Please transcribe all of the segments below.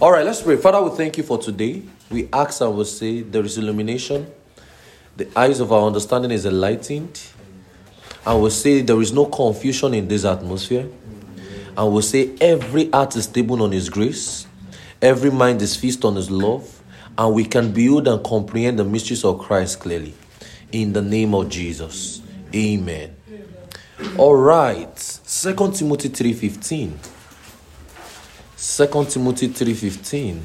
All right, let's pray. Father, we thank you for today. We ask and we say there is illumination. The eyes of our understanding is enlightened. And we say there is no confusion in this atmosphere. And we say every heart is stable on His grace, every mind is feast on His love, and we can build and comprehend the mysteries of Christ clearly. In the name of Jesus. Amen. All right. Second Timothy 3:15. 2 Timothy 3:15.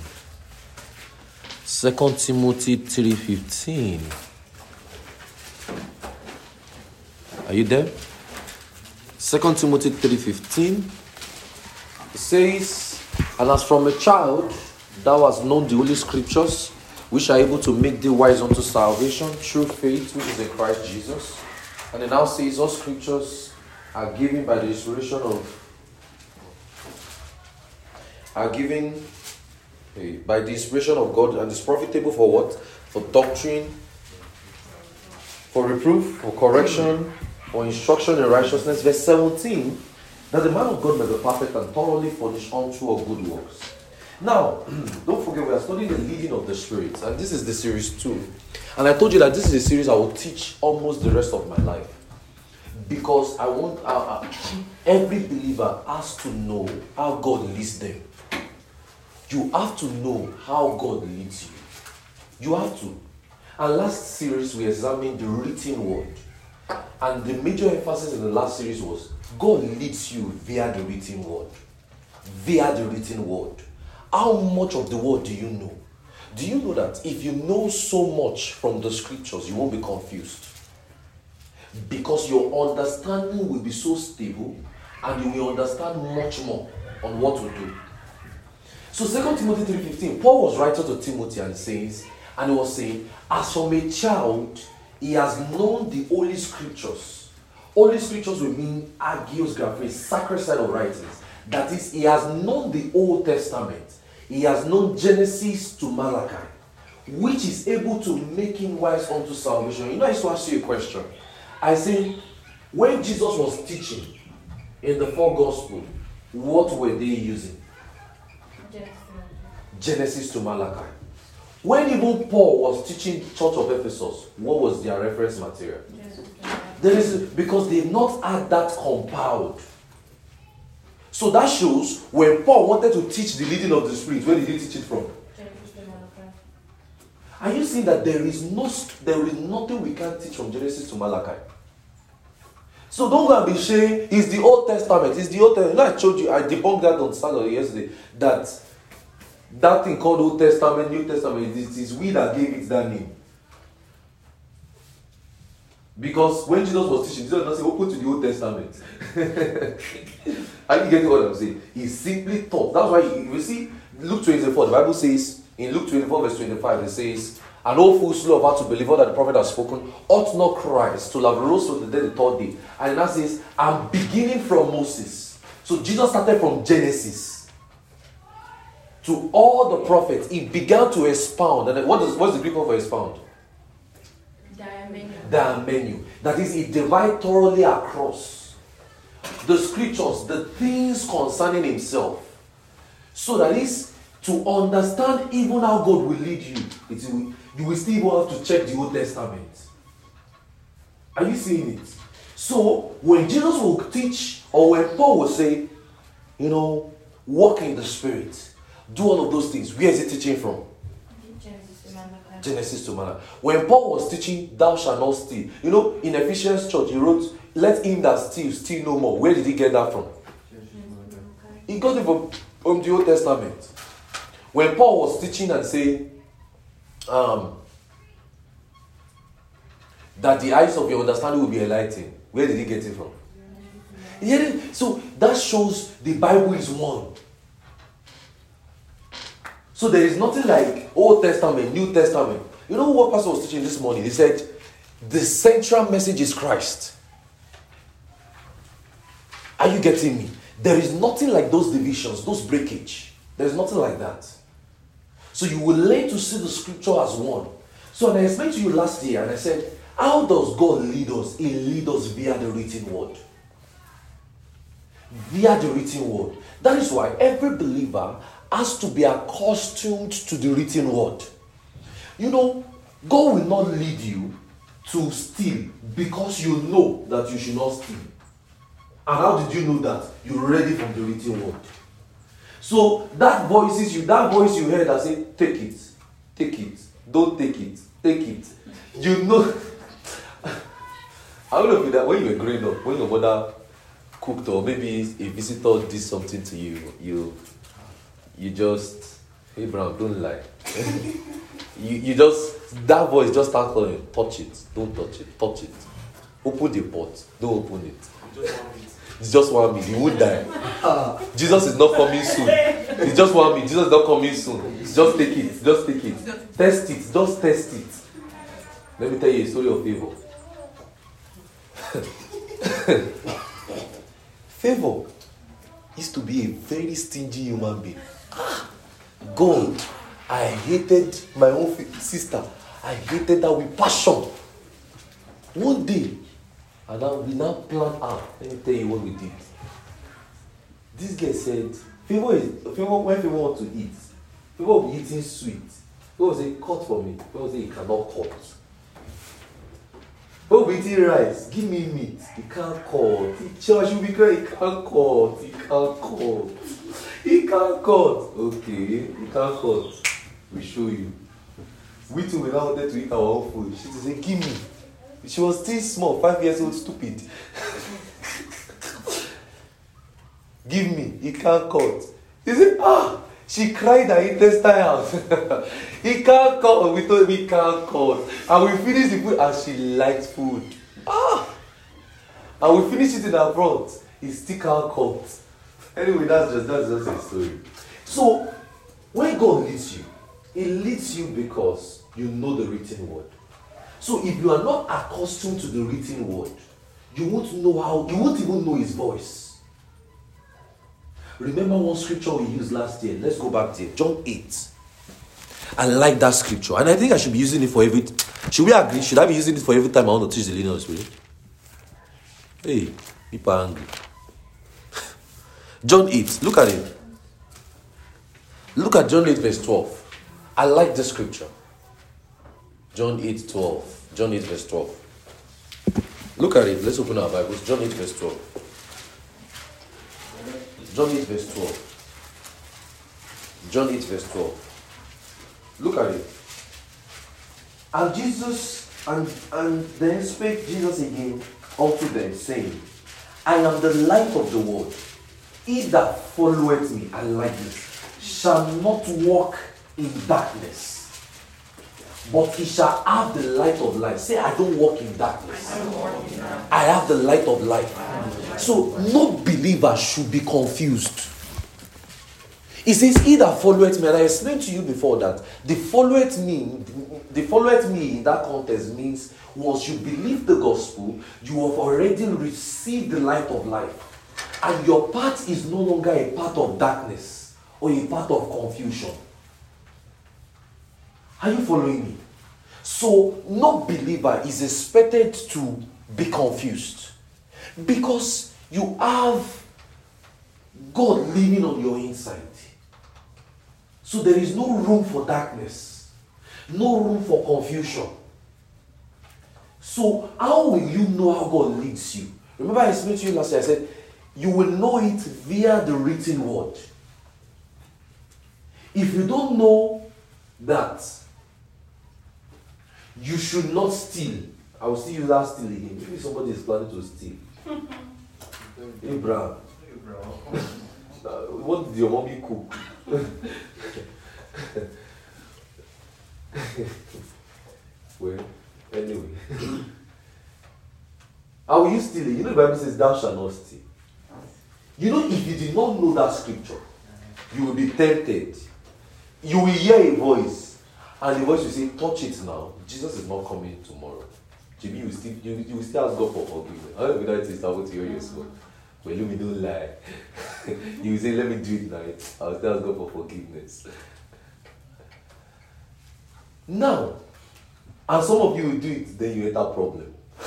2 Timothy 3:15. Are you there? 2 Timothy 3:15 says, And as from a child thou hast known the holy scriptures, which are able to make thee wise unto salvation through faith which is in Christ Jesus. And it now says all scriptures are given by the inspiration of are given eh, by the inspiration of God and is profitable for what? For doctrine, for reproof, for correction, for instruction in righteousness. Verse 17 that the man of God may be perfect and thoroughly furnished unto all good works. Now, don't forget, we are studying the leading of the Spirit, and this is the series two. And I told you that this is a series I will teach almost the rest of my life because I want uh, every believer has to know how God leads them. You have to know how God leads you. You have to. And last series we examined the written word. And the major emphasis in the last series was God leads you via the written word. Via the written word. How much of the word do you know? Do you know that if you know so much from the scriptures, you won't be confused? Because your understanding will be so stable and you will understand much more on what to do. So 2 Timothy 3.15, Paul was writing to Timothy and says, and he was saying, as from a child, he has known the holy scriptures. Holy scriptures will mean agios graphes, sacred side of writings. That is, he has known the Old Testament. He has known Genesis to Malachi, which is able to make him wise unto salvation. You know, I used to ask you a question. I say, when Jesus was teaching in the four gospel, what were they using? Genesis to Malachi. When even Paul was teaching Church of Ephesus, what was their reference material? There is because they've not had that compiled. So that shows when Paul wanted to teach the leading of the Spirit, where did he teach it from? Are you seeing that there is no there is nothing we can teach from Genesis to Malachi? So don't go and be saying it's the Old Testament. It's the Old Testament. You know, I told you, I debunked that on Saturday yesterday. That that thing called Old Testament, New Testament, it is we that gave it that name. Because when Jesus was teaching, Jesus did not say, open to the Old Testament. Are you getting what I'm saying? He simply taught. That's why you see Luke 24, the Bible says, in Luke 24, verse 25, it says, An old fool slew of heart to believe all that the prophet has spoken, ought not Christ to have rose from the dead the third day. And that says, I'm beginning from Moses. So Jesus started from Genesis to all the prophets. He began to expound. And what is what's the Greek word for expound? Diamenu. That is, he divided thoroughly across the scriptures, the things concerning himself. So that is to understand even how God will lead you. It will, you will still have to check the Old Testament. Are you seeing it? So when Jesus will teach, or when Paul will say, you know, walk in the spirit, do all of those things, where is he teaching from? Genesis to Malachi. When Paul was teaching, thou shalt not steal. You know, in Ephesians church, he wrote, let him that steals steal no more. Where did he get that from? He got it from, from the Old Testament. When Paul was teaching and saying um, that the eyes of your understanding will be enlightened, where did he get it from? Yeah, so that shows the Bible is one. So there is nothing like Old Testament, New Testament. You know what Pastor was teaching this morning? He said, the central message is Christ. Are you getting me? There is nothing like those divisions, those breakage. There is nothing like that. So you will learn to see the scripture as one. So and I explained to you last year, and I said, how does God lead us? He leads us via the written word. Via the written word. That is why every believer has to be accustomed to the written word. You know, God will not lead you to steal because you know that you should not steal. And how did you know that? You read it from the written word. So that voices you, that voice you heard that say, take it, take it, don't take it, take it. You know. I don't know if that when you were growing up, when your mother cooked or maybe a visitor did something to you, you you just hey Brown, don't lie. you you just that voice just start calling, touch it, don't touch it, touch it. Open the pot, don't open it. Just one bit. it's just one minute, you would die. Jesus is not coming soon. It's just one minute, Jesus is not coming soon. Just take it, just take it. Test it, just test it. Let me tell you a story of favor. favor used to be a very stingy human being. God, I hated my own sister. I hated her with passion. One day, and now we now plan out. Let me tell you what we did. This girl said, Favor is favor when favor want to eat, favor will be eating sweet. Will say, cut for me. Will say, you cannot cut. Will be eating rice. Give me meat. He can't cut. He should be crying. He can't cut. He can't cut. He can't cut. Okay, he can't cut. We show you. We too we now wanted to eat our own food. She said, give me. She was still small, five years old, stupid. Give me. He can't cut. He said, ah, she cried her intestine out. he can't cut. We told him he can't cut. And we finished the food and she liked food. Ah! And we finished it in her front. He still can't cut. Anyway, that's just that's just a story. So when God leads you, He leads you because you know the written word. So if you are not accustomed to the written word, you won't know how, you won't even know his voice. Remember one scripture we used last year? Let's go back there. John 8. I like that scripture. And I think I should be using it for every. Should we agree? Should I be using it for every time I want to teach the the Spirit? Hey, people are angry. John 8. Look at it. Look at John 8, verse 12. I like this scripture. John 8 12. John 8 verse 12. Look at it. Let's open our Bibles. John 8 verse 12. John 8 verse 12. John 8 verse 12. Look at it. And Jesus, and, and then spake Jesus again unto them, saying, I am the light of the world. He that followeth me, I like this, shall not walk in darkness but he shall have the light of life. Say, I don't walk in darkness. I, have the light of life. So, no believer should be confused. He says, He that followeth me, and I explained to you before that the followeth me, the followeth me in that context means once you believe the gospel, you have already received the light of life. And your path is no longer a path of darkness or a path of confusion. Are you following me? So, no believer is expected to be confused because you have God living on your inside. So, there is no room for darkness, no room for confusion. So, how will you know how God leads you? Remember, I explained to you last year, I said, you will know it via the written word. If you don't know that you should not steal. I will see you last steal again. Maybe somebody is planning to steal. Abraham. uh, what did your mommy cook? well, anyway. How will you steal it? You know the Bible says, Thou shalt not steal. You know, if you did not know that scripture, you will be tempted. You will hear a voice, and the voice will say, Touch it now. Jesus is not coming tomorrow. Jimmy, you will still you, you will still ask God for forgiveness. I don't know if it's about to hear your soul. Don't lie. you will say, Let me do it now. I will still ask God for forgiveness. Now, and some of you will do it, then you enter a problem.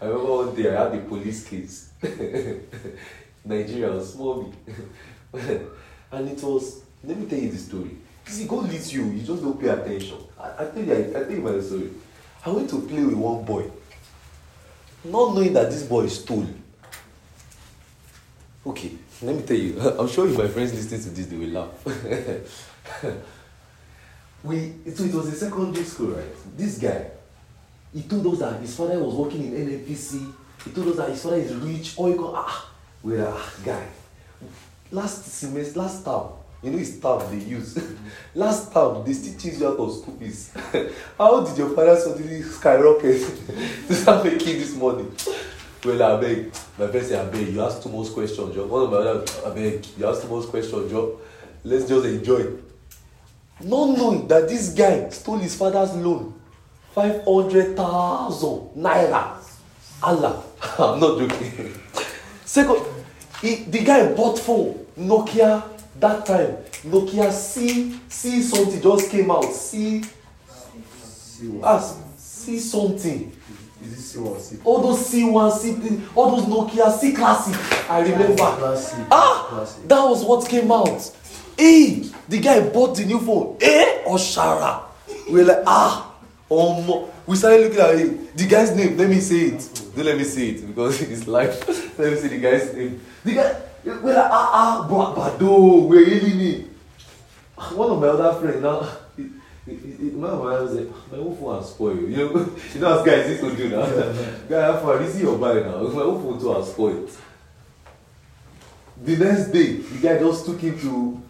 I remember one day I had a police case. Nigeria was small me. and it was, let me tell you the story. See, God leads you, you just don't pay attention. I, I tell you, I, I tell you my story. I went to play with one boy, not knowing that this boy is stole. Okay, let me tell you. I'm sure if my friends listening to this, they will laugh. we so it was a secondary school, right? This guy, he told us that his father was working in NNPC. He told us that his father is rich. Or he go, ah, we're ah, guy. Last semester, last term, you know his term they use. last term, they still teach you out of school fees. How did your father suddenly skyrocket to start making this money? Well, I beg. My friend say, beg, you ask too much questions, Joe. One of my other, I beg, you ask too much questions, Joe. Let's just enjoy. Not knowing that this guy stole his father's loan. 500,000 naira. Allah. I'm not joking. Second, he, the guy bought phone. Nokia that time. Nokia C, C something just came out. C, C, ah, C something. Is it C1, C? all those C1, C3, all those Nokia C classic. I remember. Classic. Ah, Classic. that was what came out. Hey, the guy bought the new phone. Eh, Oshara. We were like, ah, um, we started looking at it. The guy's name, let me say it. Don't let me say it because it's live. let me see the guy's name. The guy, we're like, ah, ah, Bado, we're really need. One of my other friends now, one of my was like, my own phone has spoiled. You know, you know, as guys used to do now. Guy, how far is your buy now? My own phone too has spoiled. The next day, the guy just took him to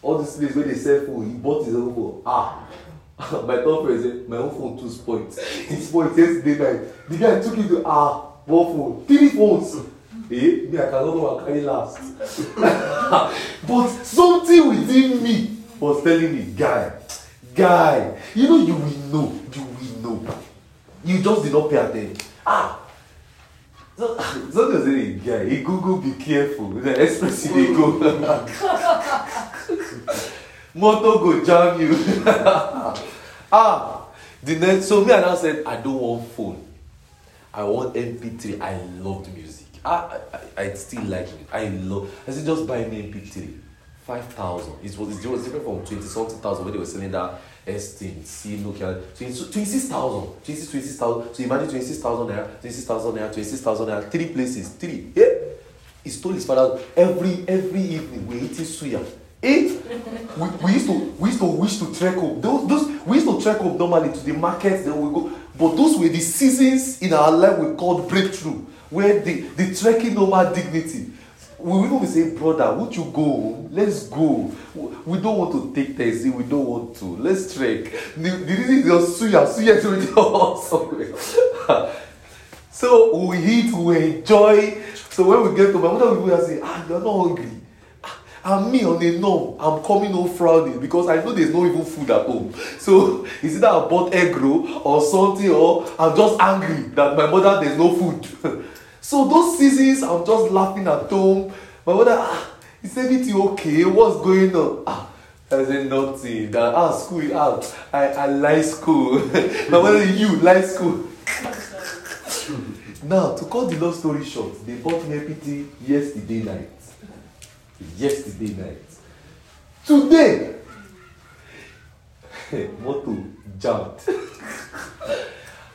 all this place where they sell phone. He bought his own phone. Ah, my third friend said, my own phone too spoiled. It spoiled yesterday night. The guy took him to ah, one phone, three phones. Eh, me I cannot know I carry last. but something within me was telling me, guy, guy, you know you will know, you will know. You just did not pay attention. Ah, so, so does say, guy, he Google be careful. The express they go. Motor go jam you. ah, the next. So me and I said, I don't want phone. I want MP3. I loved music. I, I, I still like it. I love. I said, just buy me MP3. Five thousand. It was it was different from twenty something thousand when they were selling that S thing. See, Nokia. Twenty six thousand. Twenty six, twenty six thousand. So imagine twenty six thousand naira, twenty six thousand naira, twenty six thousand naira. Three places. Three. Yeah. He stole his father every every evening. We eating suya. Eight. we, we used to we used to wish to trek up. Those those we used to trek home normally to the market. Then we go. But those were the seasons in our life we called breakthrough, where the the trekking normal dignity. We even say, brother, would you go? Let's go. We don't want to take taxi. We don't want to. Let's trek. The, the reason is just suya, suya to somewhere. so we eat, we enjoy. So when we get to my mother, we say, ah, you're not hungry. And me on a norm, I'm coming home frowning because I know there's no even food at home. So is either I bought egg roll or something, or I'm just angry that my mother there's no food. so those seasons, I'm just laughing at home. My mother, ah, is everything okay? What's going on? Ah, I said nothing. That ah, school, ah, I, I like school. my mother, you like school. now, to cut the long story short, they bought me APT yesterday night yesterday night. Today, motor jammed.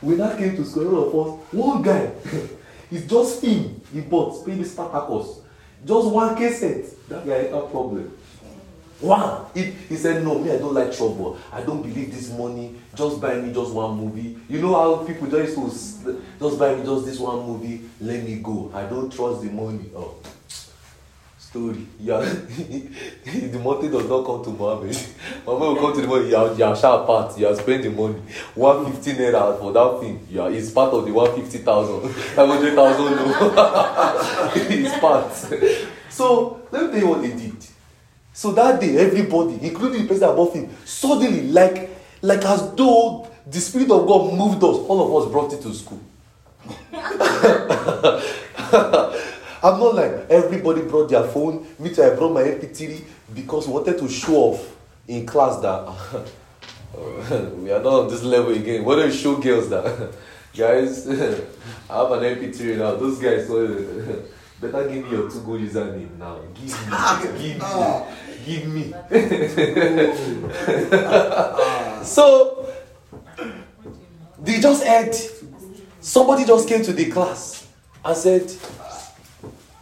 we now came to school, all of us, one guy, it's just him, he bought, maybe Spartacus, just one cassette. That guy a problem. One. He, he said, No, me, I don't like trouble. I don't believe this money. Just buy me just one movie. You know how people just used to just buy me just this one movie, let me go. I don't trust the money. Oh story. Yeah, the money does not come to Mohammed. Mohammed will come to the money. You are, you are sharp part. You are spend the money. One fifty naira for that thing. Yeah, it's part of the one fifty thousand. Five hundred thousand. It's part. So let me tell you what they did. So that day, everybody, including the person above him, suddenly, like, like as though the spirit of God moved us, all of us brought it to school. I'm not like everybody brought their phone. Me too, I brought my MP3 because we wanted to show off in class that oh, we are not on this level again. What do you show girls that guys? I have an MP3 now. Those guys, so Better give me your two go username now. Give me. Ah, give me. Ah. Give me. Oh. Ah. so they just had somebody just came to the class and said,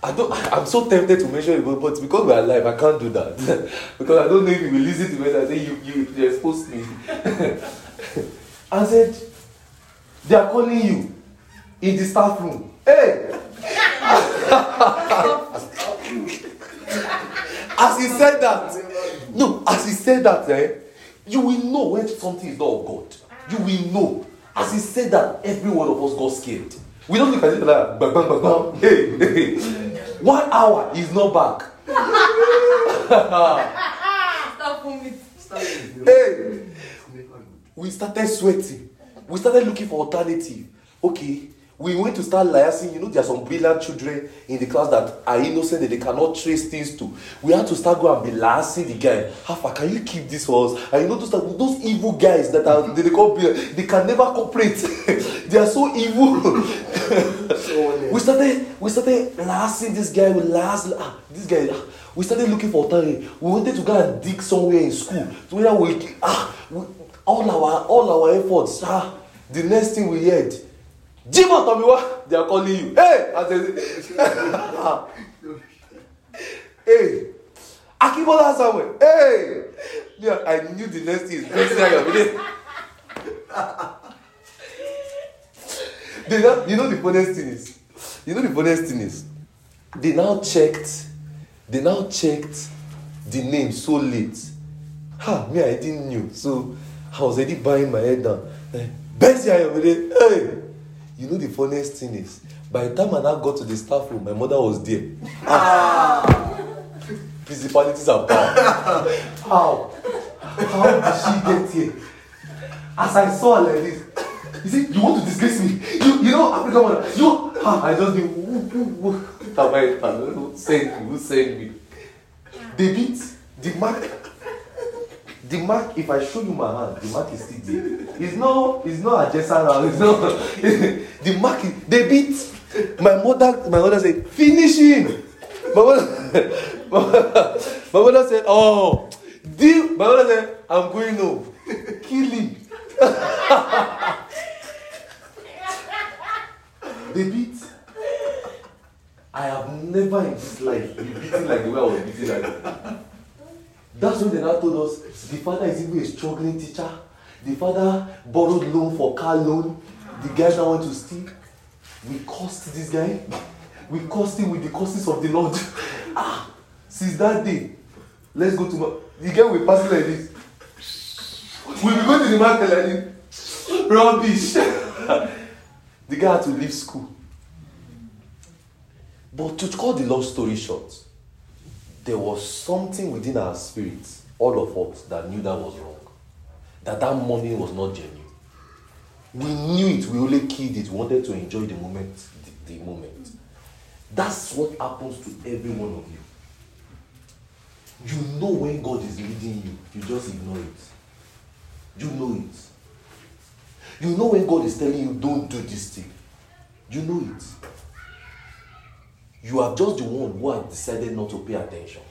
I don't I'm so tempted to mention it, but because we're alive, I can't do that. because I don't know if you will listen to me. I say you you, you exposed me. and said, They are calling you in the staff room. Hey! as he said that, no, as he said that, eh, you will know when something is not of God. You will know. As he said that, every one of us got scared. We don't look at it like bang, bang, bang, bang. Hey, hey. One hour is not back. hey, we started sweating. We started looking for alternative. Okay, we went to start liaising. You know, there are some brilliant children in the class that are innocent that they cannot trace things to. We had to start going and be liaising the guy. How far can you keep this for us? And you know, those, those evil guys that are they, they, call, they can never cooperate. they are so evil. we started we started liaising this guy. We liaised, ah, this guy. Ah, we started looking for alternative. We wanted to go and dig somewhere in school. So where we ah we, all our all our efforts. Ah, the next thing we heard Jimoh Tomiwa, they are calling you. Hey! I said, hey! Akibola Samuel, hey! Yeah, I knew the next thing is pressing They now, you know the funniest thing is, you know the funniest thing is, they now checked, they now checked the name so late. Ha, me, I didn't know. So I was already buying my head down. Bessie, I hey! You know the funniest thing is, by the time I now got to the staff room, my mother was there. Ah. Principalities are power. How? How did she get here? As I saw her like this, you see, you want to disgrace me? You, you know, African mother, you, ah, I just knew, who, who, who, who sent me, who sent me? They beat the mark the mark if i show you my hand the mark is still there. It's no it's not ajesara it's not the mark is they beat. My mother my mother say finish him. My mother my mother said oh deal my mother said i'm going home. Kill him. They beat. I have never in this life been beaten like the way i was beaten like that That's when they now told us the father is even a struggling teacher. The father borrowed loan for car loan. The guy now went to steal. We cursed this guy. We cursed him with the curses of the Lord. ah, since that day, let's go to the guy will pass like this. We will go to the market like this. Rubbish. the guy had to leave school. But to cut the long story short, there was something within our spirits, all of us, that knew that was wrong. That that money was not genuine. We knew it, we only killed it, we wanted to enjoy the moment, the, the moment. That's what happens to every one of you. You know when God is leading you, you just ignore it. You know it. You know when God is telling you, don't do this thing. You know it. You are just the one who have decided not to pay attention.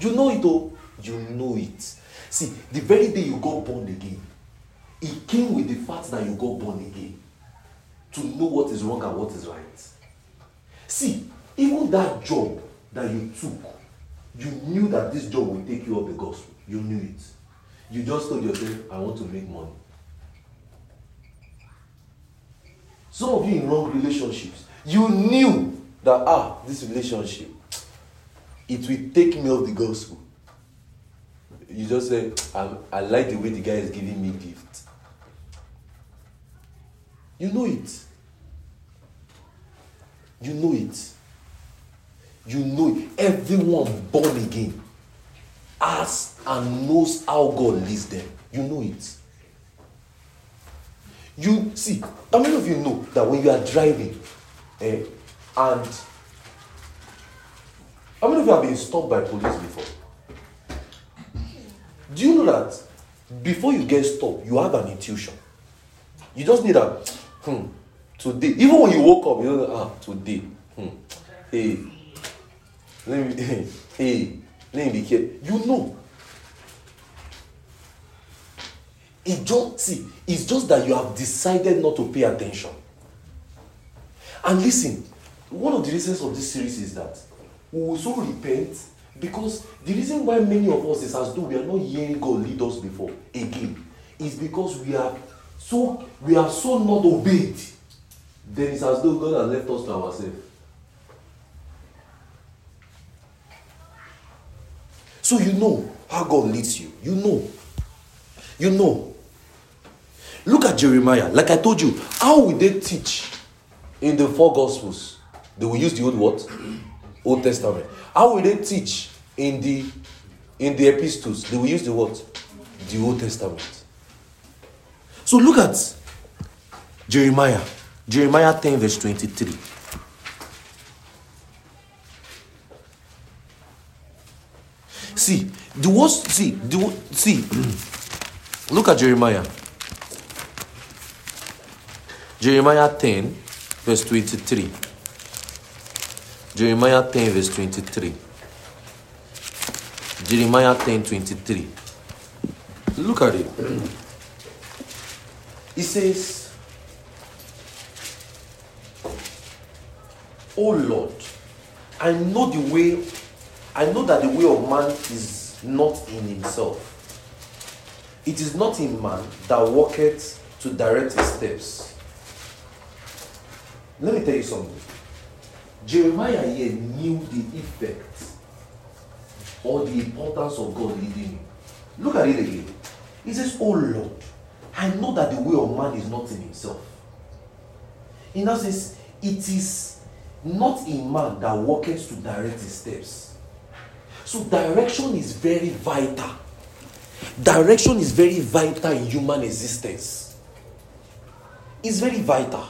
You know it, oh, you know it. See, the very day you got born again, it came with the fact that you got born again to know what is wrong and what is right. See, even that job that you took, you knew that this job will take you up the gospel. You knew it. You just told yourself, I want to make money. Some of you in wrong relationships, you knew that ah this relationship it will take me off the gospel. You just say i i like the way the guy is giving me gift. You know it. You know it. You know it. Everyone born again asks and knows how god leads them. You know it. You see how many of you know that when you are driving eh, and how many of you have been stopped by police before? Do you know that before you get stopped, you have an intuition? You just need a hmm, today. Even when you woke up, you know, ah, today. Hmm, hey, let me, hey, let me be careful. You know. It just see, it's just that you have decided not to pay attention. And listen, one of the reasons of this series is that we will so repent because the reason why many of us is as though we are not hearing God lead us before again is because we are so we are so not obeyed. Then it's as though God has left us to ourselves. So you know how God leads you. You know. You know. Look at Jeremiah. Like I told you, how will they teach in the four gospels? They will use the old what? Old Testament. How will they teach in the in the epistles? They will use the what? The Old Testament. So look at Jeremiah. Jeremiah 10, verse 23. See, the worst, see, the see, look at Jeremiah. Jeremiah 10, verse 23. Jeremiah 10, verse 23. Jeremiah 10, 23. Look at it. It says, Oh Lord, I know the way, I know that the way of man is not in himself. It is not in man that walketh to direct his steps. Let me tell you something. Jeremiah here knew the effect or the importance of God leading him. Look at it again. He says, Oh Lord, I know that the way of man is not in himself. In that sense, it is not in man that walketh to direct his steps. So, direction is very vital. Direction is very vital in human existence. It's very vital.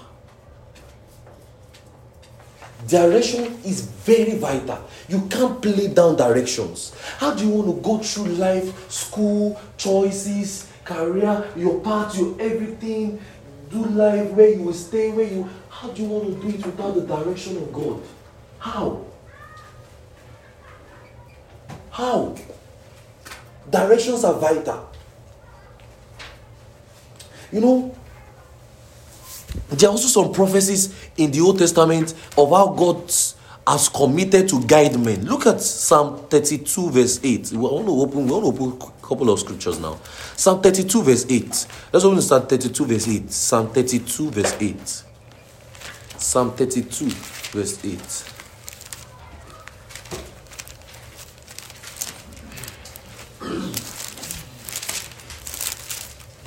Direction is very vital. You can't play down directions. How do you want to go through life, school, choices, career, your path, your everything, do life where you will stay, where you. How do you want to do it without the direction of God? How? How? Directions are vital. You know, there are also some prophecies in the Old Testament of how God has committed to guide men. Look at Psalm 32, verse 8. We want to open, we want to open a couple of scriptures now. Psalm 32, verse 8. Let's open Psalm 32, verse 8. Psalm 32, verse 8. Psalm 32, verse 8.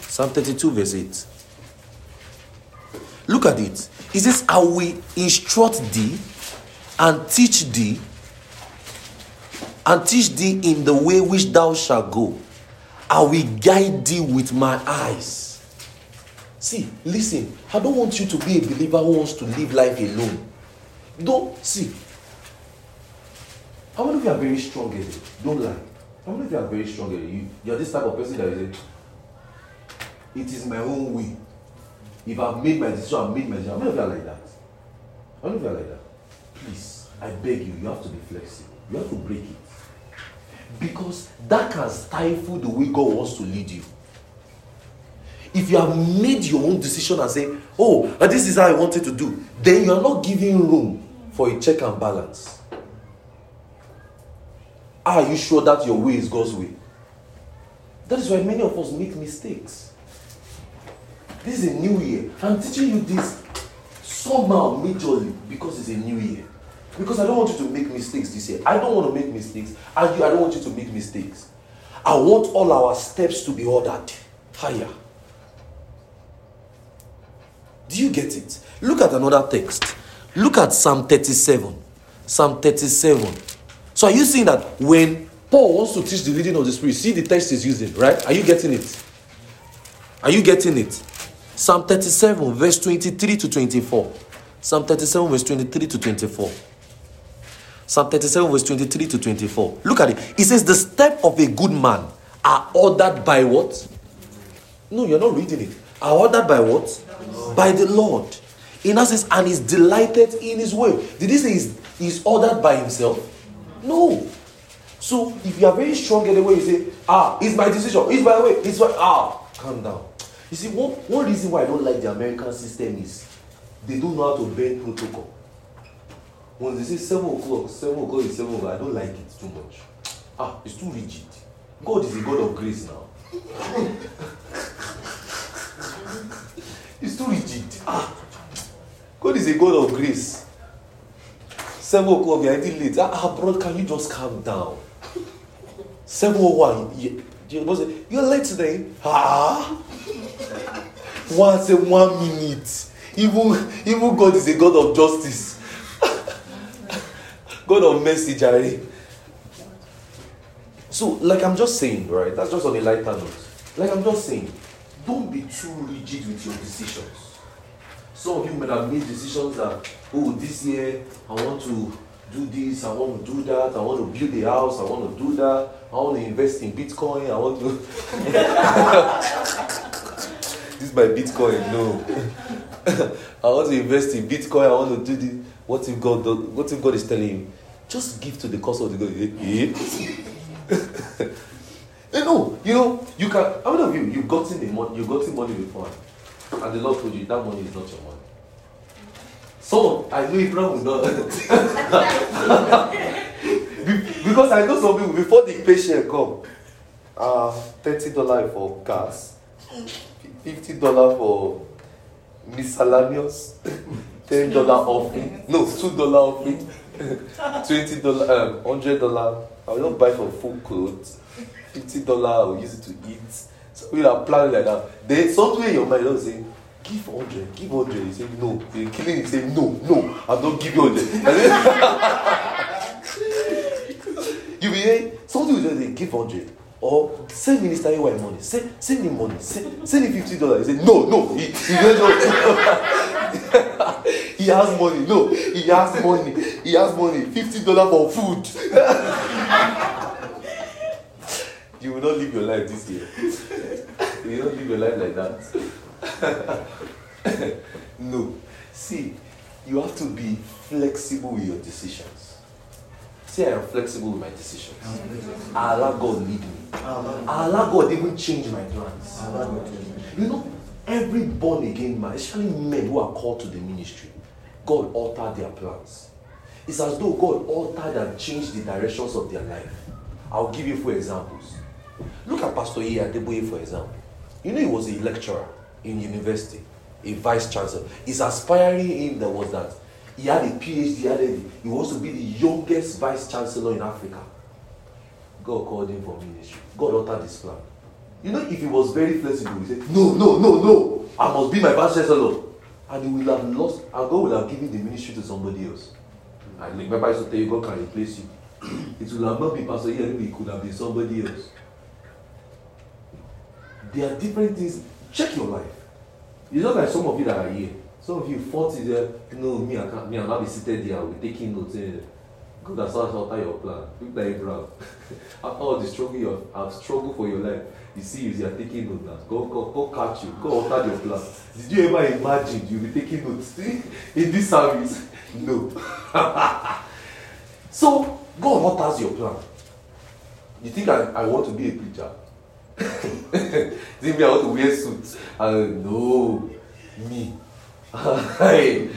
Psalm 32, verse 8. Look at it. He says, I will instruct thee and teach thee and teach thee in the way which thou shalt go. I will guide thee with my eyes. See, listen, I don't want you to be a believer who wants to live life alone. Don't see. How many of you are very strong headed? Don't lie. How many of you are very strong headed? You, you're this type of person that is it. It is my own way. If I've made my decision, I've made my decision. How many of you are like that? How many of you are like that? Please, I beg you, you have to be flexible. You have to break it. Because that can stifle the way God wants to lead you. If you have made your own decision and say, oh, uh, this is how I wanted to do, then you are not giving room for a check and balance. Are you sure that your way is God's way? That is why many of us make mistakes. This is a new year. I'm teaching you this somehow majorly because it's a new year. Because I don't want you to make mistakes this year. I don't want to make mistakes. And you, I don't want you to make mistakes. I want all our steps to be ordered higher. Do you get it? Look at another text. Look at Psalm 37. Psalm 37. So are you seeing that when Paul wants to teach the leading of the Spirit, see the text is using, right? Are you getting it? Are you getting it? Psalm 37, verse 23 to 24. Psalm 37, verse 23 to 24. Psalm 37, verse 23 to 24. Look at it. It says, The step of a good man are ordered by what? No, you're not reading it. Are ordered by what? By the Lord. In essence, and is delighted in his way. Did he say he's, is ordered by himself? No. So if you are very strong in the way you say, ah, it's my decision, it's my way, it's my ah, calm down. You see, one, one reason why I don't like the American system is they don't know how to bend protocol. When they say seven o'clock, seven o'clock is seven o'clock, I don't like it too much. Ah, it's too rigid. God is a God of grace now. it's too rigid. Ah, God is a God of grace. Seven o'clock, you're already late. Ah, ah, bro, can you just calm down? Seven oh you're late today. Ah, once in one minute. Even, even God is a God of justice. God of mercy, Jerry. So, like I'm just saying, right? That's just on a lighter note. Like I'm just saying, don't be too rigid with your decisions. Some of you might have made decisions that, oh, this year I want to do this, I want to do that, I want to build a house, I want to do that, I want to invest in Bitcoin, I want to. this is my Bitcoin, no. I want to invest in Bitcoin, I want to do this. What if God does, what if God is telling you? Just give to the cause of the God. You know, you know, you can how many of you you've gotten the money you've gotten money before and the Lord told you that money is not your money. So I know Abraham will not because I know some people before the patient come, uh thirty dollar for gas, fifty dollar for miscellaneous, ten dollar offering, no two dollar offering, twenty dollar, um, hundred dollar. I will not buy for full clothes. Fifty dollar, I will use it to eat. So we are planning like that. Then somewhere your mind, say, give hundred, give hundred. You say no. You're killing. You say no, no. I'm not giving hundred. you be hearing something will just say give hundred. Or send Minister AY money. Send, send him money. Send, send him fifty dollars. He say no, no. He, he not he has money. No, he has money. He has money. Fifty dollars for food. you will not live your life this year. You will not live your life like that. no. See, you have to be flexible with your decisions. See, I am flexible with my decisions. I allow God lead me. I allow God even change my plans. You know, every born again man, especially men who are called to the ministry, God altered their plans. It's as though God altered and changed the directions of their life. I'll give you four examples. Look at Pastor E. Adeboye, for example. You know, he was a lecturer in university, a vice chancellor. His aspiring aim that was that he had a PhD, he, had a, he wants to be the youngest vice chancellor in Africa. God called him for ministry. God altered his plan. You know, if he was very flexible, he said, No, no, no, no, I must be my vice chancellor. And he will have lost, and God will have given the ministry to somebody else. And remember, I used to tell you, God can replace you. it will have not been Pastor here, it could have been somebody else. There are different things. Check your life. It's not like some of you that are here. Some of you 40 there, no, me, I can't, me, I'm not be seated there, I'll be taking notes. Eh. God has not alter your plan. Look like Abraham. After all the struggle you have struggled for your life, you see you are taking notes now. God, God, God catch you. God alter your plan. Did you ever imagine you'll be taking notes in this service? No. so God alters your plan. You think I, I want to be a preacher? me I want to wear suits? Uh, no. Me. hey,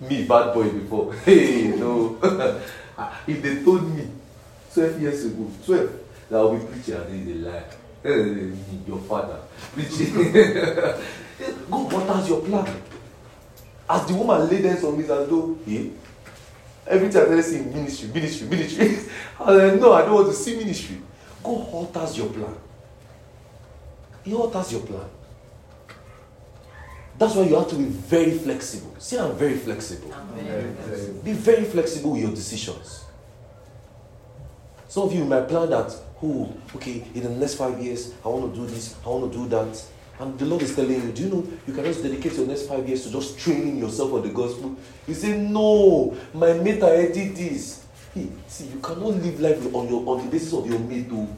me, bad boy before. Hey, no. if they told me 12 years ago, 12, that I will be preaching and they lie. Hey, your father preaching. God waters your plan. As the woman laid hands on me, as though, yeah, every time I see ministry, ministry, ministry. I like, no, I don't want to see ministry. God alters your plan. He alters your plan. That's why you have to be very flexible. See, I'm very flexible. I'm very flexible. Be very flexible with your decisions. Some of you might plan that, oh, okay, in the next five years, I want to do this, I want to do that. And the Lord is telling you, do you know you can just dedicate your next five years to just training yourself on the gospel? You say, no, my mate already did this. Hey, see, you cannot live life on your on the basis of your mate, though.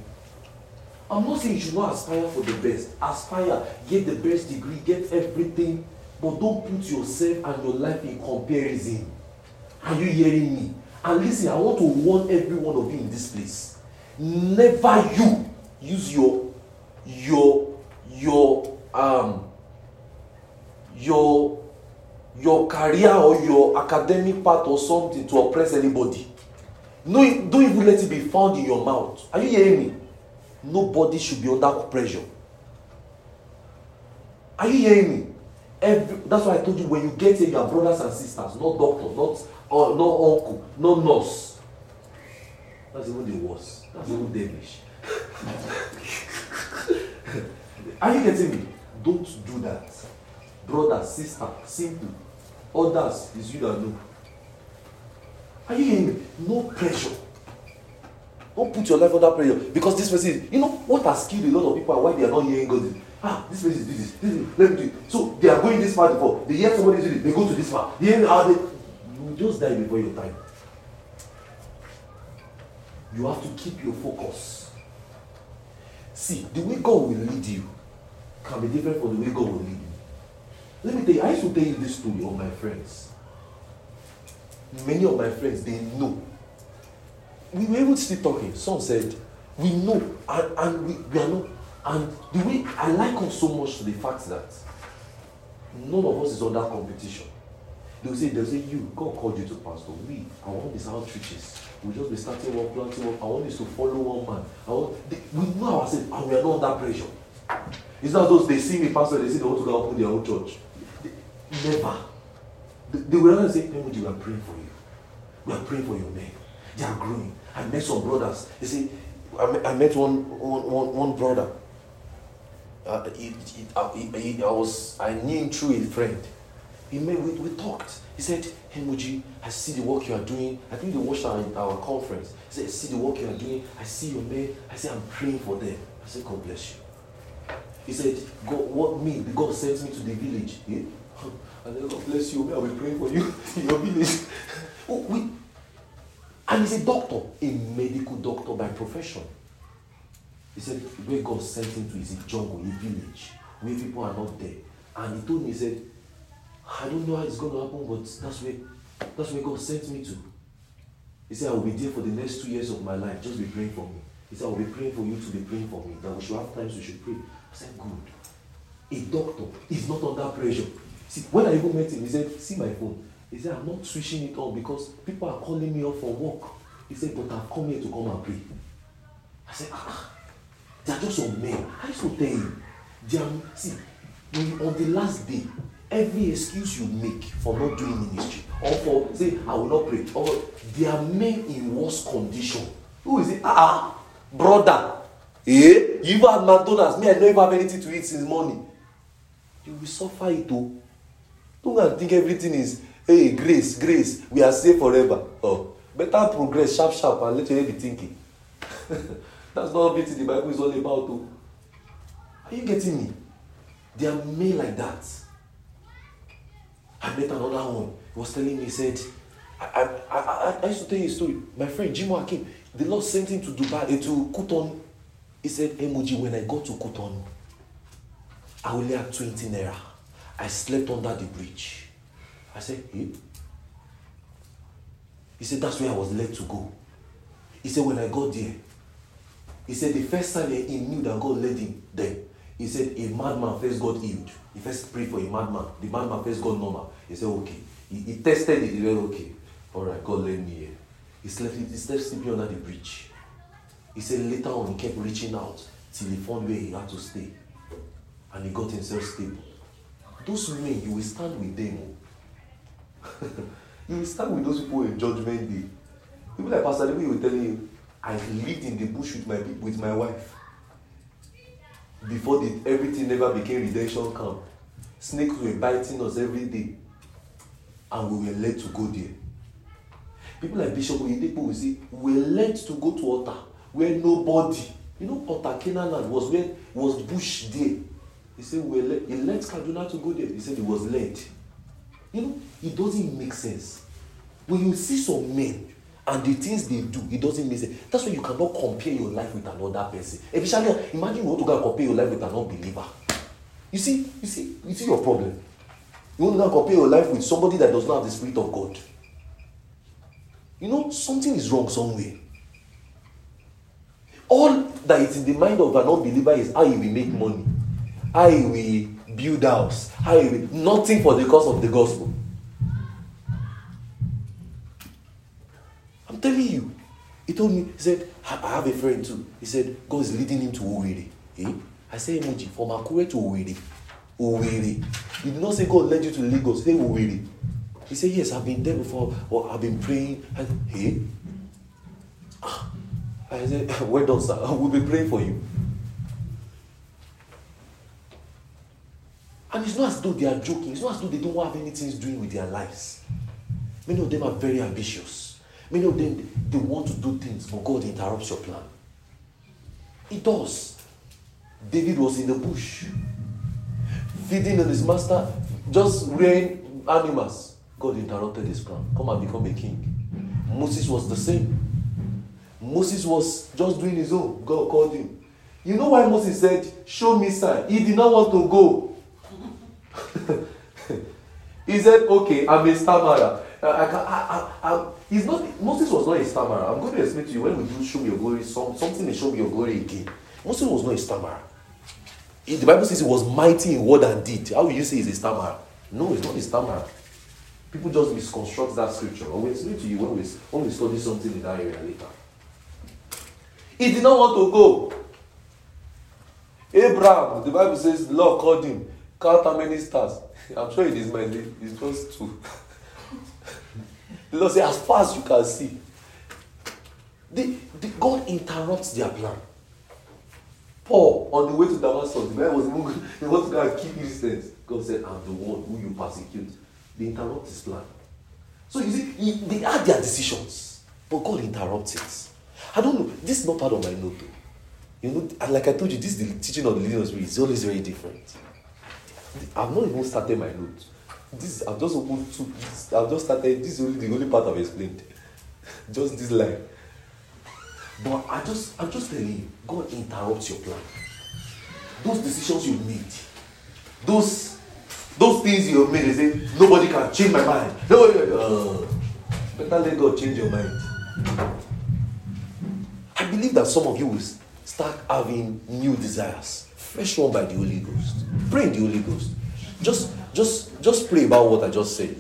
I'm not saying you should not aspire for the best. Aspire, get the best degree, get everything, but don't put yourself and your life in comparison. Are you hearing me? And listen, I want to warn every one of you in this place. Never you use your your your um your your career or your academic part or something to oppress anybody. No, don't even let it be found in your mouth. Are you hearing me? Nobody should be under pressure. Are you hearing me? Every, that's why I told you when you get here, you are brothers and sisters, not doctor, not uh, not uncle, not nurse. That's even the worst. That's even devilish. are you getting me? Don't do that. Brother, sister, simple. Others is you that know. Are you hearing me? No pressure. Don't put your life under pressure because this person, you know, what has killed a lot of people and why they are not hearing God ah, this person is this, this, this, let me do it. So they are going this far before. They hear somebody do it, they go to this far. They hear, ah, they, you just die before your time. You have to keep your focus. See, the way God will lead you can be different from the way God will lead you. Let me tell you, I used to tell you this story of my friends. Many of my friends, they know. We were even still talking. Some said, we know, and, and we, we are not. And the way I like us so much to the fact that none of us is under competition. They'll say, they'll say, you, God called you to pastor. We, I want these outreaches. We'll just be starting one, planting one. I want this to follow one man. I want, they, we know ourselves and we are not under pressure. It's not those they see me pastor, they say they want to go open their own church. They, never. They, they will not say, Nemuji, we are praying for you. We are praying for your men. They are growing. I met some brothers. You see, I met, I met one, one, one, one brother. Uh, uh, I was I knew him through a friend. He made, we, we talked. He said, Hey Muji, I see the work you are doing. I think they watched our, our conference. He said, I see the work you are doing. I see your men. I say, I'm praying for them. I said, God bless you. He said, God, what me? God sent me to the village. Yeah? And God bless you. I will pray for you in your village. oh, we, and he's a doctor, a medical doctor by profession. He said, where God sent him to is a jungle, a village, where people are not there. And he told me, he said, I don't know how it's going to happen, but that's where, that's where God sent me to. He said, I will be there for the next two years of my life. Just be praying for me. He said, I will be praying for you to be praying for me. That we should have times we should pray. I said, good. A doctor is not under pressure. See, when I even met him, he said, see my phone. He said, I'm not switching it on because people are calling me up for work. He said, but I've come here to come and pray. I said, ah. They are just some men. I used to tell you. They are, see, when on the last day, every excuse you make for not doing ministry or for say I will not pray or they are men in worse condition. Who is it? Ah, brother. Eh? You even had McDonald's. Me, I don't even have anything to eat since morning. You will suffer it too. Don't go think everything is hey grace, grace. We are safe forever. Oh, better progress, sharp, sharp, and let you be thinking. That's not what the Bible is all about. Though. Are you getting me? They are made like that. I met another one. He was telling me, he said, I, I, I, I used to tell you a story. My friend Jim Hakim, the Lord sent him to Dubai, uh, to Kuton. He said, Emoji, when I got to Kuton, I only had 20 naira. I slept under the bridge. I said, hey. He said, that's where I was led to go. He said, when I got there, he said the first time he knew that God led him there, he said a madman first got healed. He first prayed for a madman. The madman first got normal. He said, okay. He, he tested it. He said, okay. All right, God led me here. He slept, he slept sleeping under the bridge. He said later on he kept reaching out till he found where he had to stay. And he got himself stable. Those men, you will stand with them. Oh. You will stand with those people in judgment day. People like Pastor David will tell you, I lived in the bush with my with my wife. Before the, everything never became redemption camp. Snakes were biting us every day. And we were led to go there. People like Bishop Oyedepo will say, we were led to go to altar where nobody, you know, Altar Canaan was where was bush there. He said, we were led, he led Kaduna to go there. He said he was led. You know, it doesn't make sense. When you see some men and the things they do it doesn't make sense. That's why you cannot compare your life with another person. Especially imagine you want to go and compare your life with an unbeliever. You see you see you see your problem. You want to go compare your life with somebody that does not have the spirit of god. You know, something is wrong somewhere. All that is in the mind of an unbeliever is how he will make money, how he will build house, how will nothing for the cause of the gospel. I'm telling you. He told me, he said, I have a friend too. He said, God is leading him to Owerri. Eh? I say emoji from Akure to Owerri. Owerri. He did not say God led you to Lagos. Say Owerri. He said, Yes, I've been there before, or I've been praying. And hey, I said, Well done, sir. We'll be praying for you. And it's not as though they are joking, it's not as though they don't have anything doing with their lives. Many of them are very ambitious. Many of them they want to do things, but God interrupts your plan. It does. David was in the bush, feeding on his master, just rearing animals. God interrupted his plan. Come and become a king. Moses was the same. Moses was just doing his own. God called him. You know why Moses said, Show me sign? He did not want to go. He said, Okay, I'm a stammerer. Uh, I, can, I, I, I, he's not, Moses was not a stammerer. I'm going to explain to you when we do show me your glory, some, something may show me your glory again. Moses was not a stammerer. the Bible says he was mighty in word and deed. How will you say he's a stammerer? No, he's not a stammerer. People just misconstruct that scripture. We explain to you when we, when we study something in that area later. He did not want to go. Abraham, the Bible says, the Lord called him. Count how many stars. I'm sure it is my it's just two. the Lord said, as far as you can see. The, the, God interrupts their plan. Paul, on the way to Damascus, the man was even, he wants to go and kill Christians. God said, I'm the one who you persecute. They interrupt his plan. So you see, he, they had their decisions, but God interrupts. I don't know. This is not part of my note. Though. You know, like I told you, this is the teaching of the leading of spirit. Always very different. I've not even started my note. This I've just opened two. This, I've just started. This is only the only part I've explained. just this line. But I just, I'm just telling you, God interrupts your plan. Those decisions you made, those, those things you have made, they say nobody can change my mind. Nobody, uh, better let God change your mind. I believe that some of you will start having new desires, fresh one by the Holy Ghost. Pray the Holy Ghost. Just, just, just pray about what I just said.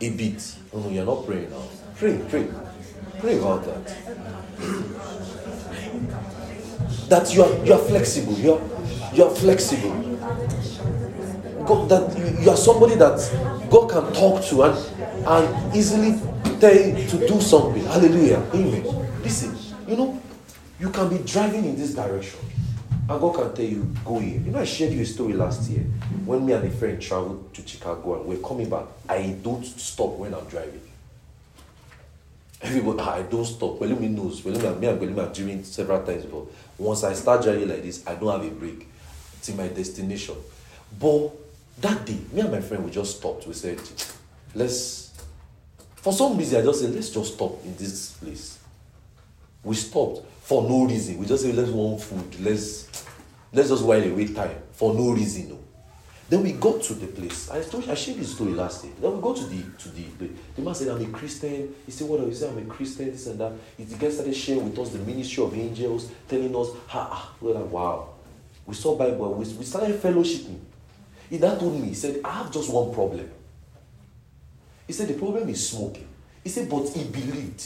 A bit. Oh no, you're not praying now. Pray, pray, pray about that. That you are, you are flexible. You are, you are flexible. God, that you, you are somebody that God can talk to and, and easily tell you to do something. Hallelujah. Amen. Listen, you know, you can be driving in this direction. And God can tell you, go here. You know, I shared you a story last year when me and a friend traveled to Chicago and we're coming back. I don't stop when I'm driving. Everybody, I don't stop. me knows. me, me and Pelumi are driving several times, but once I start driving like this, I don't have a break. In my destination. But that day, me and my friend, we just stopped. We said, let's, for some reason, I just said, let's just stop in this place. We stopped for no reason. We just let's want food. Let's let's just while away time for no reason. No. Then we got to the place. I told I shared this story last day. Then we go to the to the the, the man said, I'm a Christian. He said, What? He said, I'm a Christian, this and that. He, the guy started sharing with us the ministry of angels, telling us, ha, we're like, wow. We saw Bible, we, we started fellowshipping. He then told me, he said, I have just one problem. He said, the problem is smoking. He said, but he believed.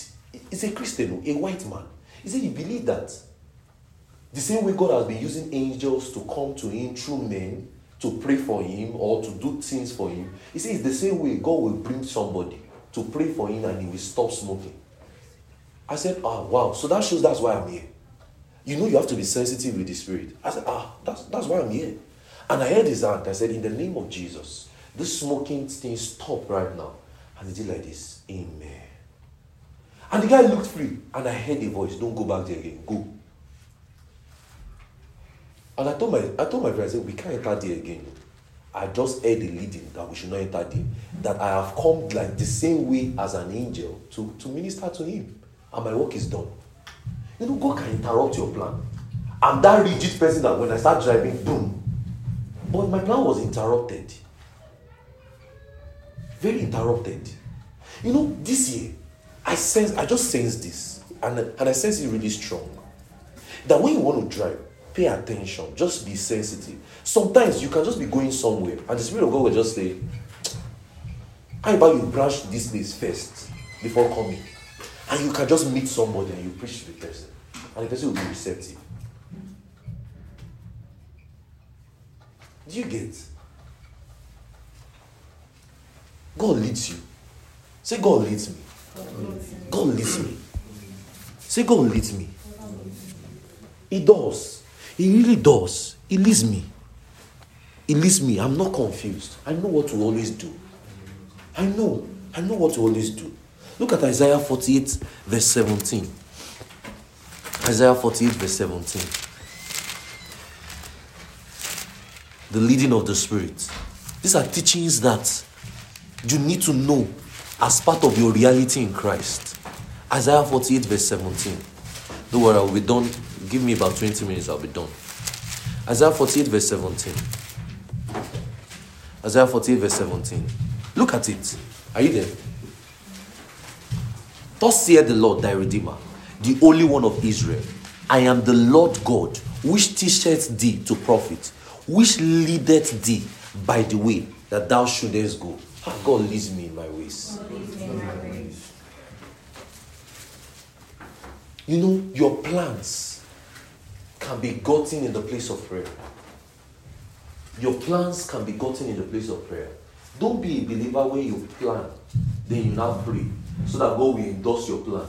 He's a Christian, a white man. He said he believed that the same way God has been using angels to come to him through men to pray for him or to do things for him, he said it's the same way God will bring somebody to pray for him and he will stop smoking. I said, ah, wow. So that shows that's why I'm here. You know you have to be sensitive with the spirit. I said, ah, that's, that's why I'm here. And I heard his aunt. I said, in the name of Jesus, this smoking thing stop right now. And he did like this. Amen. And the guy looked free. And I heard a voice, don't go back there again. Go. And I told my I told my friend, I said, we can't enter there again. I just heard the leading that we should not enter there. That I have come like the same way as an angel to, to minister to him. And my work is done. You know, God can interrupt your plan. I'm that rigid person that when I start driving, boom. But my plan was interrupted. Very interrupted. You know, this year, I sense, I just sense this, and, and I sense it really strong. That when you want to drive, pay attention, just be sensitive. Sometimes you can just be going somewhere, and the Spirit of God will just say, How about you brush this place first before coming? And you can just meet somebody and you preach to the person, and the person will be receptive. Do you get? God leads you. Say, God leads me. God leads me. Say, God leads me. He does. He really does. He leads me. He leads me. I'm not confused. I know what to always do. I know. I know what to always do. Look at Isaiah 48, verse 17. Isaiah 48, verse 17. The leading of the Spirit. These are teachings that you need to know as part of your reality in Christ. Isaiah 48, verse 17. Don't worry, I'll be done. Give me about 20 minutes, I'll be done. Isaiah 48, verse 17. Isaiah 48, verse 17. Look at it. Are you there? Thus saith the Lord thy Redeemer, the Holy One of Israel. I am the Lord God, which teacheth thee to profit, which leadeth thee by the way that thou shouldest go. God leads me in my ways. You know, your plans can be gotten in the place of prayer. Your plans can be gotten in the place of prayer. Don't be a believer when you plan, then you now pray, so that God will endorse your plan.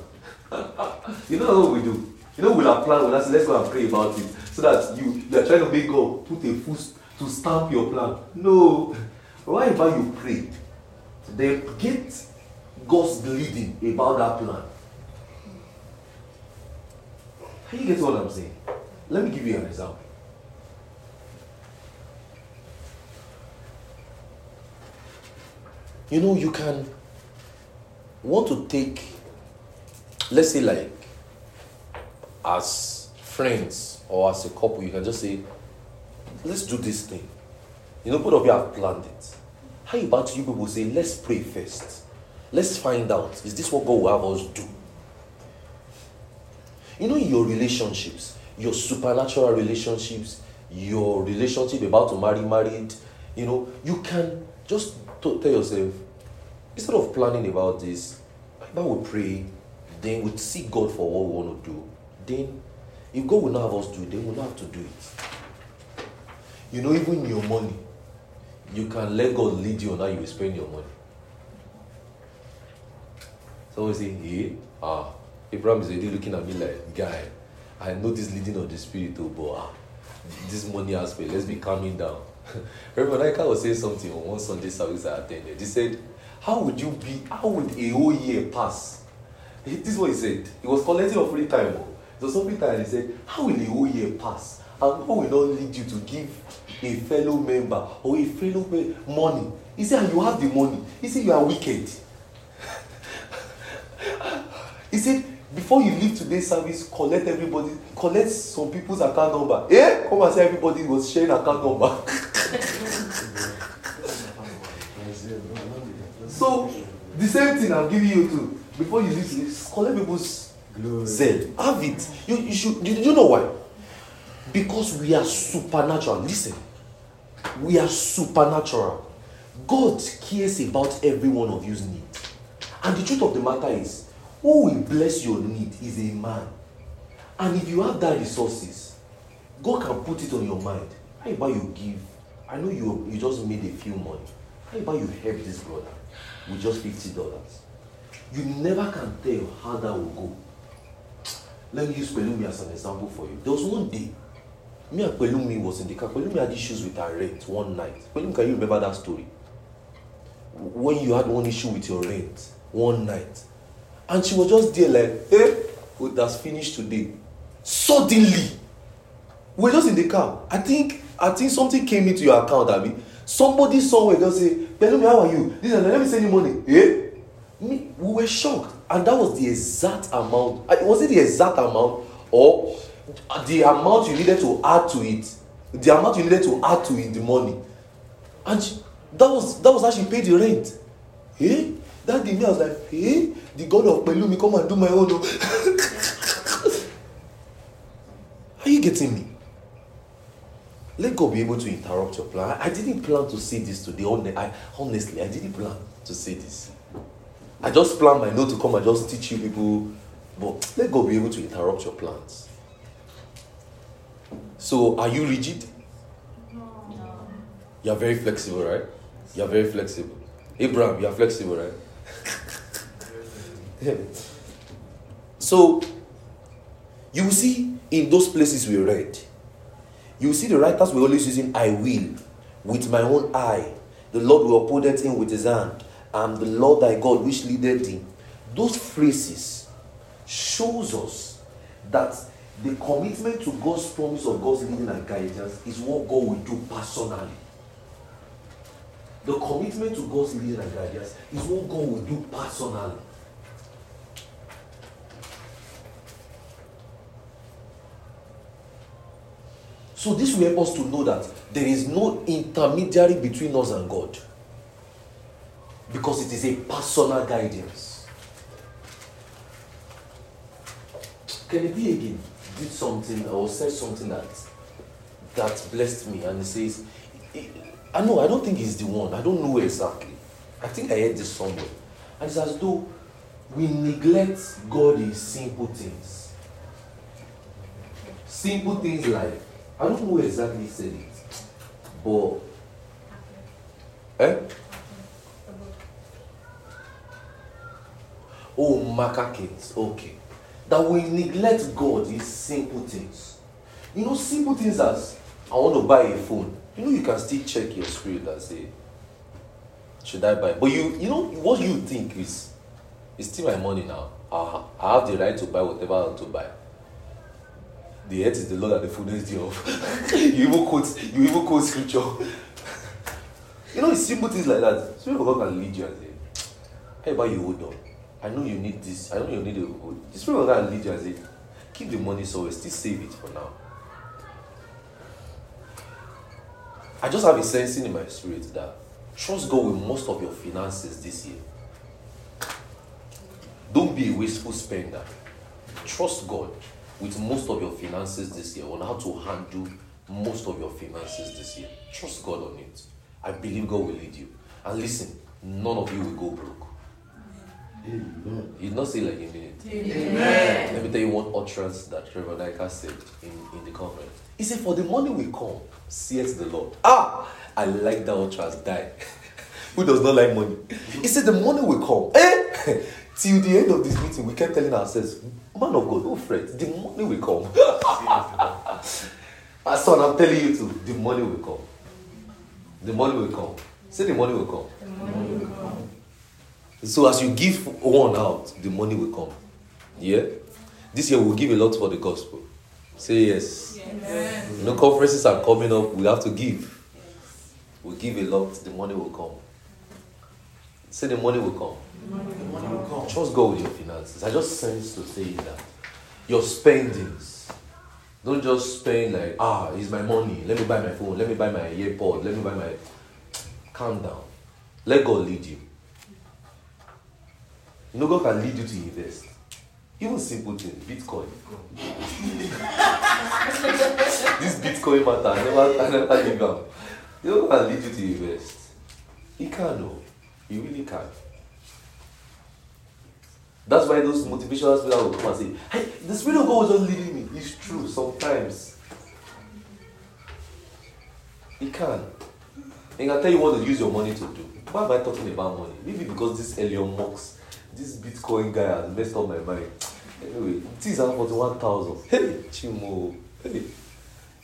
you know what we do? You know, we'll plan, we'll say, let's go and pray about it, so that you, you are trying to make God put a foot to stamp your plan. No. Why about you pray? They get God's leading about that plan. You get what I'm saying? Let me give you an example. You know, you can want to take, let's say, like, as friends or as a couple, you can just say, let's do this thing. You know, both of you have planned it. How about you people say, let's pray first? Let's find out, is this what God will have us do? You know, your relationships, your supernatural relationships, your relationship about to marry, married, you know, you can just tell yourself, instead of planning about this, how we pray, then we seek God for what we want to do. Then, if God will not have us do it, then we'll not have to do it. You know, even your money, you can let God lead you on how you will spend your money. So we say, hey, ah, Abraham is already looking at me like, guy, I know this leading of the spirit, oh, but ah, this money aspect, let's be calming down. Reverend Ika was saying something on one Sunday service I attended. He said, How would you be, how would a whole year pass? This is what he said. He was collecting a free time. Oh. It was free time. He said, How will a whole year pass? And God will not lead you to give a fellow member or a fellow money. He said, and you have the money. He said, you are wicked. he said, before you leave today's service, collect everybody, collect some people's account number. Eh? Come and say everybody was sharing account number. so, the same thing I'm giving you too Before you leave today, collect people's Zelle. Have it. You, you should. Do you know why? Because we are supernatural. Listen. We are supernatural. God cares about every one of you's need. And the truth of the matter is, who will bless your need is a man. And if you have that resources, God can put it on your mind. How about you give? I know you you just made a few money. How about you help this brother with just fifty dollars? You never can tell how that will go. Let me use Pelumi as an example for you. There was one day me and Pelumi was in the car. Pelumi had issues with her rent one night. Pelumi, can you remember that story? When you had one issue with your rent one night. And she was just there like, hey, oh, that's finished today. Suddenly, we were just in the car. I think I think something came into your account, Abby. Somebody somewhere just say, Pelumi, how are you? This let me send you money. Eh? Me, we were shocked. And that was the exact amount. Was it the exact amount? Or the amount you needed to add to it the amount you needed to add to it the money and she, that was that was how she paid the rent eh That day, me, I was like, hey, the God of Pelumi, come and do my own. oh." Are you getting me? Let God be able to interrupt your plan. I, didn't plan to say this today. I, honestly, I didn't plan to say this. I just planned my note to come and just teach you people. But let God be able to interrupt your plans. So, are you rigid? No. You are very flexible, right? You are very flexible. Abraham, you are flexible, right? so, you will see in those places we read, you see the writers were always using I will with my own eye. The Lord will uphold it in with his hand. And the Lord thy God which leadeth thee. Those phrases shows us that the commitment to God's promise of God's leading and guidance is what God will do personally. The commitment to God's leading and guidance is what God will do personally. So this will help us to know that there is no intermediary between us and God. Because it is a personal guidance. Kennedy again did something or said something that that blessed me and he says I know I don't think he's the one. I don't know exactly. I think I heard this somewhere. And it's as though we neglect God in simple things. Simple things like I don't know exactly said it, but eh? Oh, macacades. Okay. That we neglect God in simple things. You know, simple things as I want to buy a phone. You know, you can still check your spirit and say, should I buy? But you, you know, what you think is, it's still my money now. I, I have the right to buy whatever I want to buy. The earth is the Lord and the fullness thereof. you even quote, you even quote scripture. you know, it's simple things like that. Spirit of God can lead you and say, hey, buy you hold on. I know you need this. I know you need a Spirit of God can lead you and say, keep the money so still save it for now. I just have a sensing in my spirit that trust God with most of your finances this year. Don't be a wasteful spender. Trust God with most of your finances this year on how to handle most of your finances this year. Trust God on it. I believe God will lead you. And listen, none of you will go broke. Amen. He did not say like a minute. Let me tell you one utterance that Trevor Nika said in, in the conference. He said, For the money will come, saith the Lord. Ah, I like that utterance. Die. Who does not like money? He said, The money will come. Eh? Till the end of this meeting, we kept telling ourselves, Man of God, don't fret. The money will come. My son, I'm telling you too, the money will come. The money will come. Say the money will come. So as you give one out, the money will come. Yeah? This year we'll give a lot for the gospel. Say yes. You know, conferences are coming up, we have to give. We give a lot, the money will come. Say the money will come. Trust God with your finances. I just sense to say that your spendings. Don't just spend like, ah, it's my money. Let me buy my phone. Let me buy my earpod. Let me buy my. Calm down. Let God lead you. You know, God can lead you to invest. Even simple things, Bitcoin. this Bitcoin matter, I never, I never give up. You know, God can lead you to invest. He can, no. He really can. That's why those motivational speakers will come and say, Hey, the Spirit of God was just leading me. It's true sometimes. He can. He can tell you what to use your money to do. Why am I talking about money? Maybe because this Elon Musk, this Bitcoin guy has messed up my mind. Anyway, things are 41,000. Hey, Chimo. Hey.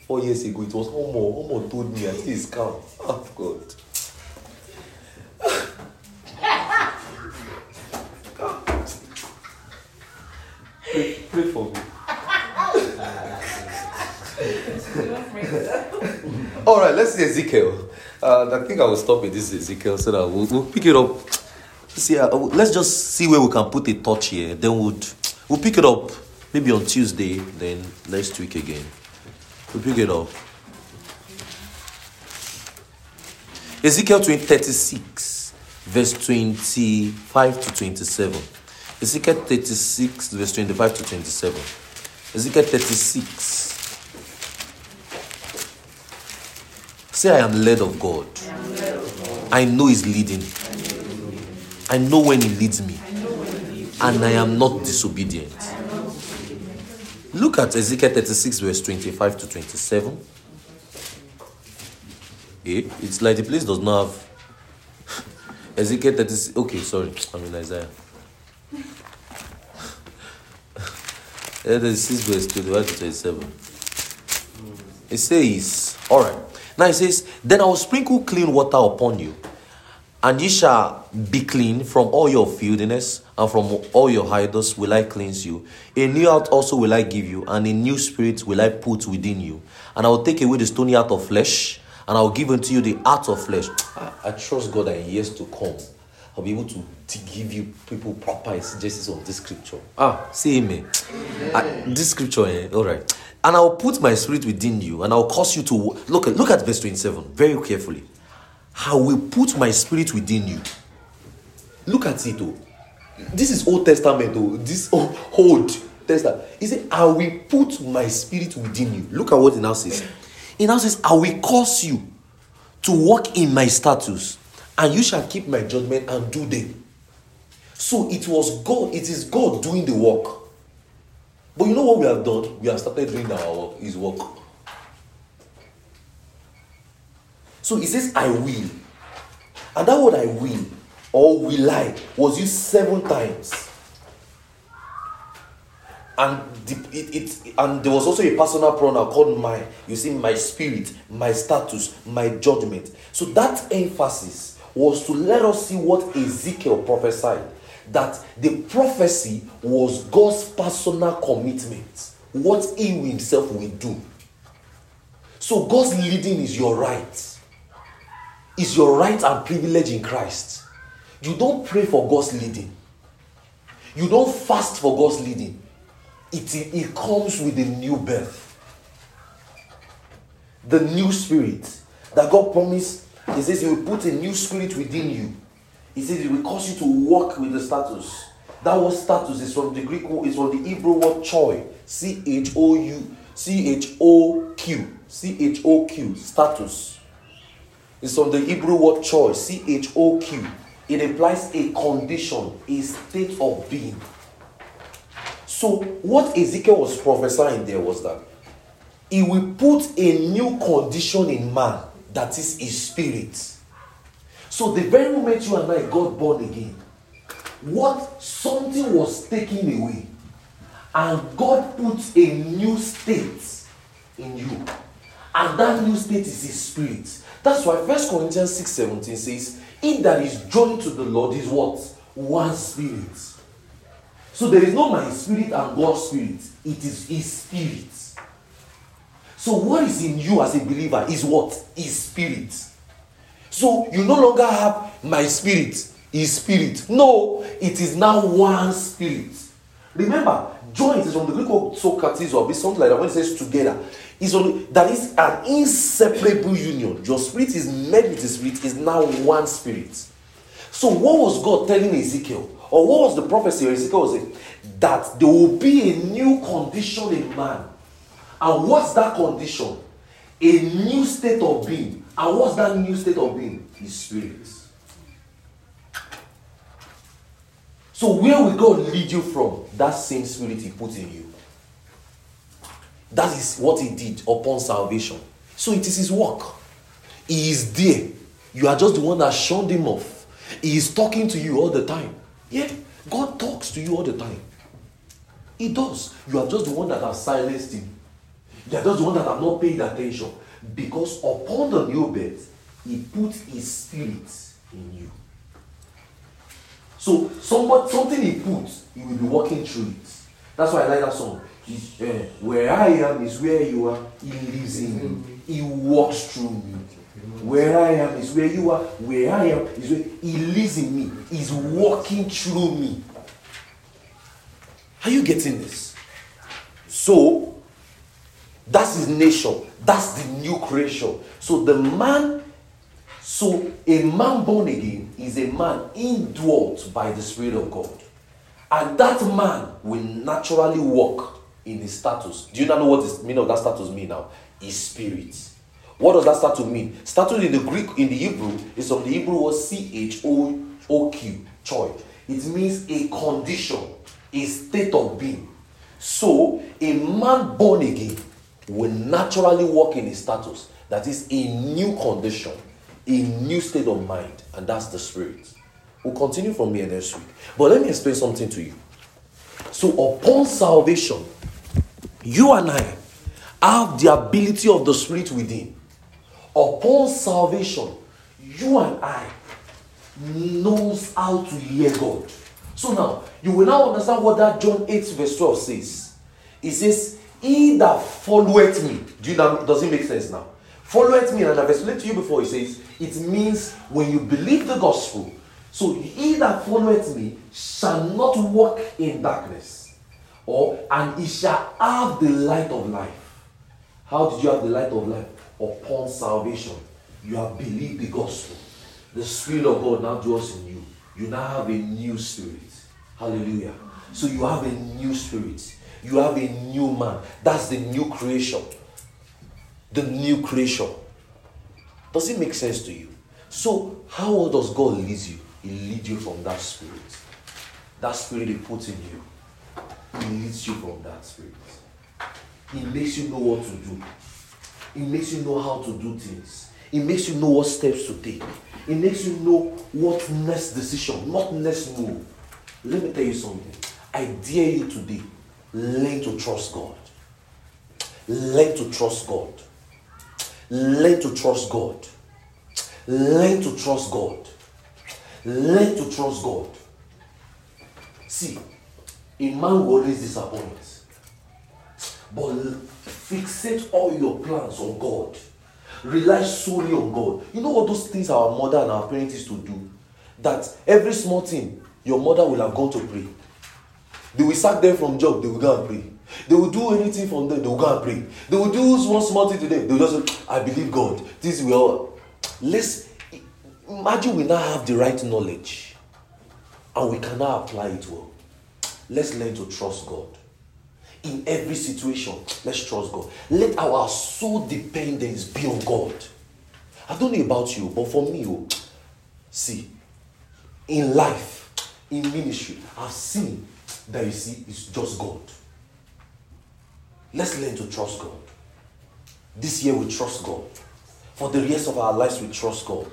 Four years ago, it was Homo. Homo told me I think it's scam. Oh, God. Pray, pray for me. All right, let's see Ezekiel. Uh, I think I will stop with this Ezekiel so that we'll, we'll pick it up. See, uh, let's just see where we can put a touch here. Then we'll we'll pick it up maybe on Tuesday. Then next week again, we'll pick it up. Ezekiel 20, 36, verse 25 to 27. Ezekiel 36, verse 25 to 27. Ezekiel 36. Say, I am led of God. I know He's leading. I know when He leads me. And I am not disobedient. Look at Ezekiel 36, verse 25 to 27. Eh? It's like the place does not have Ezekiel 36. Okay, sorry. I'm in Isaiah. 36 verse 25 to 27. It says, all right. Now it says, Then I will sprinkle clean water upon you, and ye shall be clean from all your filthiness, and from all your idols will I cleanse you. A new heart also will I give you, and a new spirit will I put within you. And I will take away the stony heart of flesh, and I will give unto you the heart of flesh. I, I trust God that in years to come, I'll be able to, to give you people proper exegesis of this scripture. Ah, say amen. I, this scripture, eh, all right. And I'll put my spirit within you, and I'll cause you to look look at verse 27 very carefully. I will put my spirit within you. Look at it, oh. This is Old Testament, oh. This old, old Testament. He said, I will put my spirit within you. Look at what it now says. It now says, I will cause you to walk in my status, and you shall keep my judgment and do them. So it was God, it is God doing the work. But you know what we have done? We have started doing our work, his work. So he says, I will. And that word I will or will I was used seven times. And the, it, it and there was also a personal pronoun called my. You see, my spirit, my status, my judgment. So that emphasis was to let us see what Ezekiel prophesied. That the prophecy was God's personal commitment, what He Himself will do. So God's leading is your right, is your right and privilege in Christ. You don't pray for God's leading, you don't fast for God's leading. It, it comes with a new birth, the new spirit that God promised. He says, He will put a new spirit within you. He says, He will cause you to walk with the status. That word status is from the Greek, word, is from the Hebrew word choi. C H O U, C H O Q, C H O Q, status. It's from the Hebrew word choi, C H O Q. It implies a condition, a state of being. So, what Ezekiel was prophesying there was that he will put a new condition in man that is his spirit. So, the very moment you and I got born again, what something was taken away, and God put a new state in you, and that new state is his spirit. That's why First Corinthians 6 17 says, He that is joined to the Lord is what? One spirit. So there is no my spirit and God's spirit. It is His spirit. So what is in you as a believer is what? His spirit. So you no longer have my spirit, His spirit. No, it is now one spirit. Remember, joint is from the Greek word Socrates or something like that when it says together. Only that is an inseparable union. Your spirit is met with the spirit, is now one spirit. So what was God telling Ezekiel? Or what was the prophecy Ezekiel was saying? That there will be a new condition in man. And what's that condition? A new state of being. And what's that new state of being? His spirit. So where will God lead you from? That same spirit he put in you. That is what he did upon salvation. So it is his work. He is there. You are just the one that shunned him off. He is talking to you all the time. Yeah, God talks to you all the time. He does. You are just the one that has silenced him. You are just the one that have not paid attention. Because upon the new birth, he put his spirit in you. So somebody, something he puts, he will be walking through it. That's why I like that song. Uh, where I am is where you are. He lives in me. He walks through me. Where I am is where you are. Where I am is where He lives in me. He's walking through me. Are you getting this? So, that's his nature. That's the new creation. So, the man So, a man born again is a man indwelt by the Spirit of God. And that man will naturally walk in his status. Do you not know what the meaning of that status mean now? His spirit. What does that status mean? Status in the Greek, in the Hebrew, is from the Hebrew word C H O O Q, choy. It means a condition, a state of being. So, a man born again will naturally walk in his status. That is a new condition, a new state of mind, and that's the spirit. We'll continue from here next week. But let me explain something to you. So, upon salvation, you and I have the ability of the spirit within. Upon salvation, you and I knows how to hear God. So now, you will now understand what that John 8, verse 12 says. It says, He that followeth me. Do you know, does it make sense now? Followeth me, and I've explained to you before, it says, it means when you believe the gospel, so he that followeth me shall not walk in darkness, or and he shall have the light of life. How did you have the light of life? Upon salvation, you have believed the gospel. The Spirit of God now dwells in you. You now have a new spirit. Hallelujah. So you have a new spirit. You have a new man. That's the new creation. The new creation. Does it make sense to you? So, how does God lead you? He leads you from that spirit. That spirit He puts in you. He leads you from that spirit. He makes you know what to do. He makes you know how to do things. He makes you know what steps to take. He makes you know what next decision, not next move. Let me tell you something. I dare you today, learn to trust God. Learn to trust God. Learn to trust God. Learn to trust God. Learn to trust God. See, a man will always disappoint. But fixate all your plans on God. Rely solely on God. You know what those things our mother and our parents used to do? That every small thing, your mother will have gone to pray. They will sack them from job, they will go and pray. They will do anything from them, they will go and pray. They will do one small thing today, they will just say, I believe God. This will. Let's imagine we now have the right knowledge and we cannot apply it well. Let's learn to trust God. In every situation, let's trust God. Let our sole dependence be on God. I don't know about you, but for me, oh, see, in life, in ministry, I've seen that you see it's just God. Let's learn to trust God. This year we trust God. For the rest of our lives, we trust God.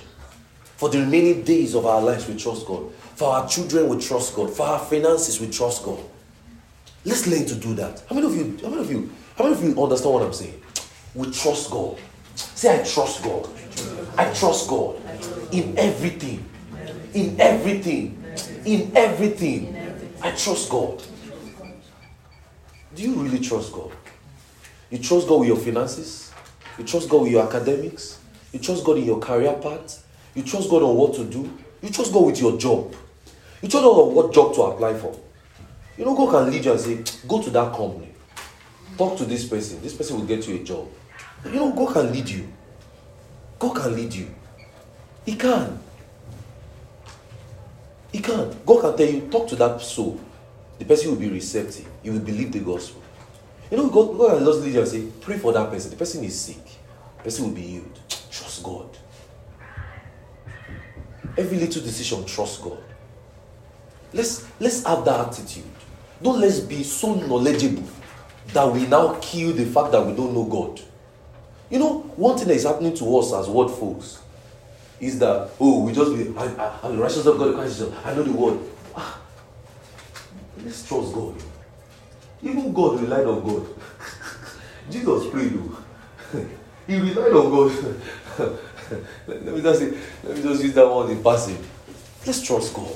For the remaining days of our lives, we trust God. For our children, we trust God. For our finances, we trust God. Let's learn to do that. How many of you, how many of you, how many of you understand what I'm saying? We trust God. Say, I trust God. I trust God in everything. In everything. In everything. I trust God. Do you really trust God? You trust God with your finances? You trust God with your academics? You trust God in your career path? You trust God on what to do? You trust God with your job? You God on what job to apply for? You know, God can lead you and say, go to that company. Talk to this person. This person will get you a job. You know, God can lead you. God can lead you. He can. He can. God can tell you, talk to that soul. The person will be receptive. You will believe the gospel. You know, God, God can just lead you and say, pray for that person. The person is sick. The person will be healed. Trust God. Every little decision, trust God. Let's let's have that attitude. Don't let's be so knowledgeable that we now kill the fact that we don't know God. You know, one thing that is happening to us as word folks is that oh we just be I, I, I'm the righteousness of God, Christ Jesus. I know the word. Ah, let's trust God. Even God relied on God. Jesus prayed though. he relied on God. let, let me just say, let me just use that one in passing. Let's trust God.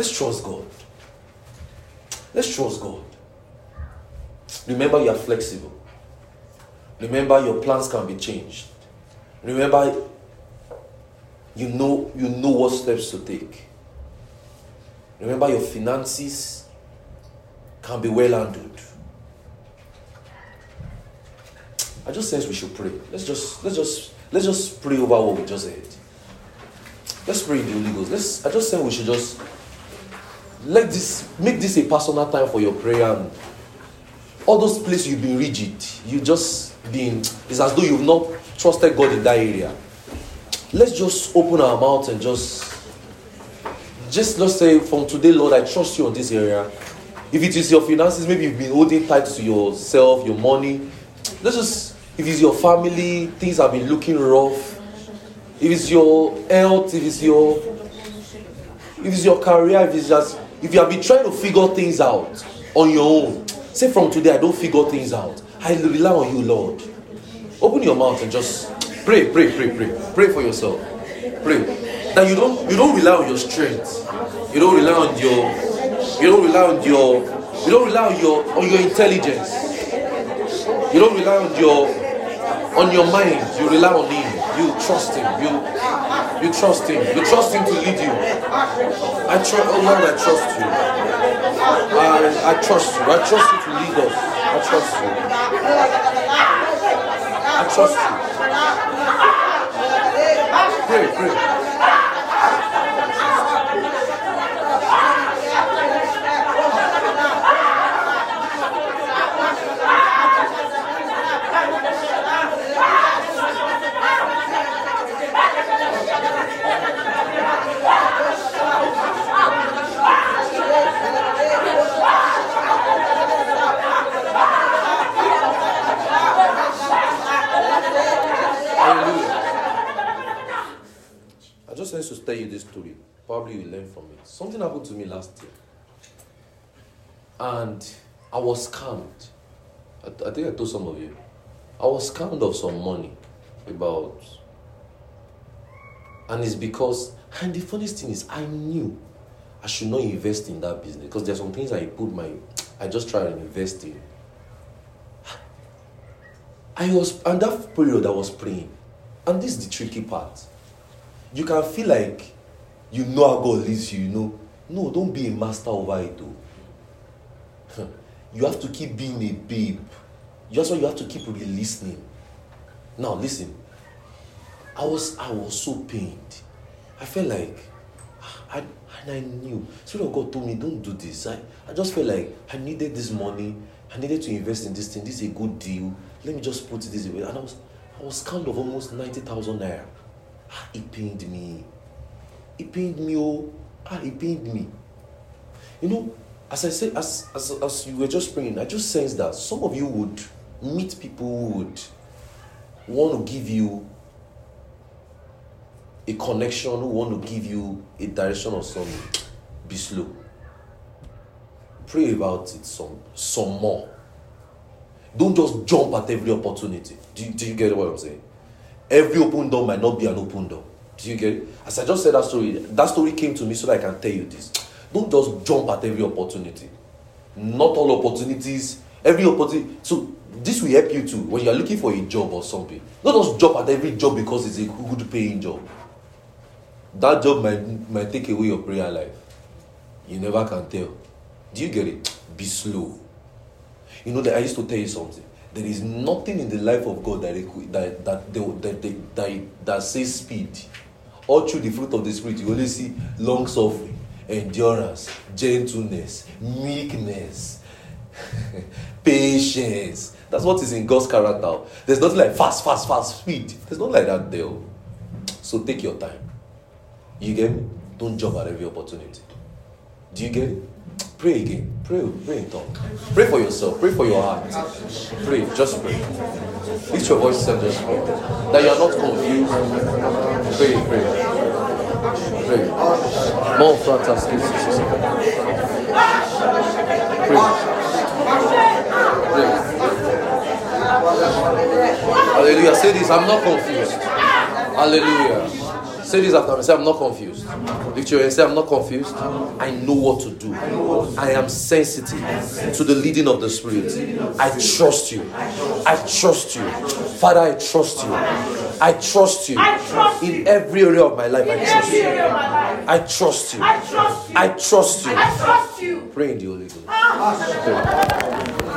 Let's trust God. Let's trust God. Remember, you are flexible. Remember, your plans can be changed. Remember, you know you know what steps to take. Remember, your finances can be well handled. I just sense we should pray. Let's just let's just let's just pray over what we just said. Let's pray in the Holy Ghost. Let's I just say we should just let this make this a personal time for your prayer all those places you've been rigid, you just been it's as though you've not trusted God in that area. Let's just open our mouth and just just let's say from today, Lord, I trust you on this area. If it is your finances, maybe you've been holding tight to yourself, your money. Let's just if it's your family, things have been looking rough. If it's your health, if it's your if it's your career, if it's just if you have been trying to figure things out on your own, say from today I don't figure things out. I rely on you, Lord. Open your mouth and just pray, pray, pray, pray. Pray for yourself. Pray. That you don't you don't rely on your strength. You don't rely on your you don't rely on your you don't rely on your on your intelligence. You don't rely on your on your mind. You rely on him. You trust him. You you trust him. You trust him to lead you. I trust oh Lord, I trust you. I, I trust you. I trust you to lead us. I trust you. I trust you. Pray, pray. Hallelujah. I just want to tell you this story. Probably you learn from it. Something happened to me last year. And I was scammed. I, I think I told some of you. I was scammed of some money. About. And it's because. And the funniest thing is, I knew I should not invest in that business. Because there's some things I put my. I just try and invest in. I was. And that period I was praying. And this is the tricky part. You can feel like you know how God leads you, you know. No, don't be a master over it though. You have to keep being a babe. That's why you have to keep re-listening. Now listen. I was I was so pained. I felt like ah, I and I knew. Spirit of God told me, don't do this. I, I just felt like I needed this money. I needed to invest in this thing. This is a good deal. Let me just put this away. And I was I was kind of almost 90,000 naira. Ah, It pained me. It pained me, oh. Ah, it pained me. You know, as I said, as, as, as you were just praying, I just sensed that some of you would meet people who would want to give you a connection, who want to give you a direction or something. Be slow. Pray about it some, some more. Don't just jump at every opportunity. Do do you get what I'm saying? Every open door might not be an open door. Do you get it? As I just said that story, that story came to me so that I can tell you this. Don't just jump at every opportunity. Not all opportunities, every opportunity. So this will help you too when you are looking for a job or something. Don't just jump at every job because it's a good paying job. That job might, might take away your prayer life. You never can tell. Do you get it? Be slow. You know that I used to tell you something. There is nothing in the life of God that that that that, they, that that says speed. All through the fruit of the spirit, you only see long suffering, endurance, gentleness, meekness, patience. That's what is in God's character. There's nothing like fast, fast, fast speed. There's nothing like that there. So take your time. You get me? Don't jump at every opportunity. Do you get it? Pray again. Pray, pray in tongue. Pray for yourself. Pray for your heart. Pray. Just pray. Lift your voice and just pray. That you are not confused. Pray, pray. Pray. More fantastic. Pray. Pray. Hallelujah. Say this. I'm not confused. Hallelujah. Say this after me. Say, I'm not confused. Lift your hand. Say, I'm not confused. I know what to do. I am sensitive to the leading of the Spirit. I trust you. I trust you. Father, I trust you. I trust you. In every area of my life, I trust you. I trust you. I trust you. I trust you. I trust you. Pray in the Holy Ghost. Ah. Pray.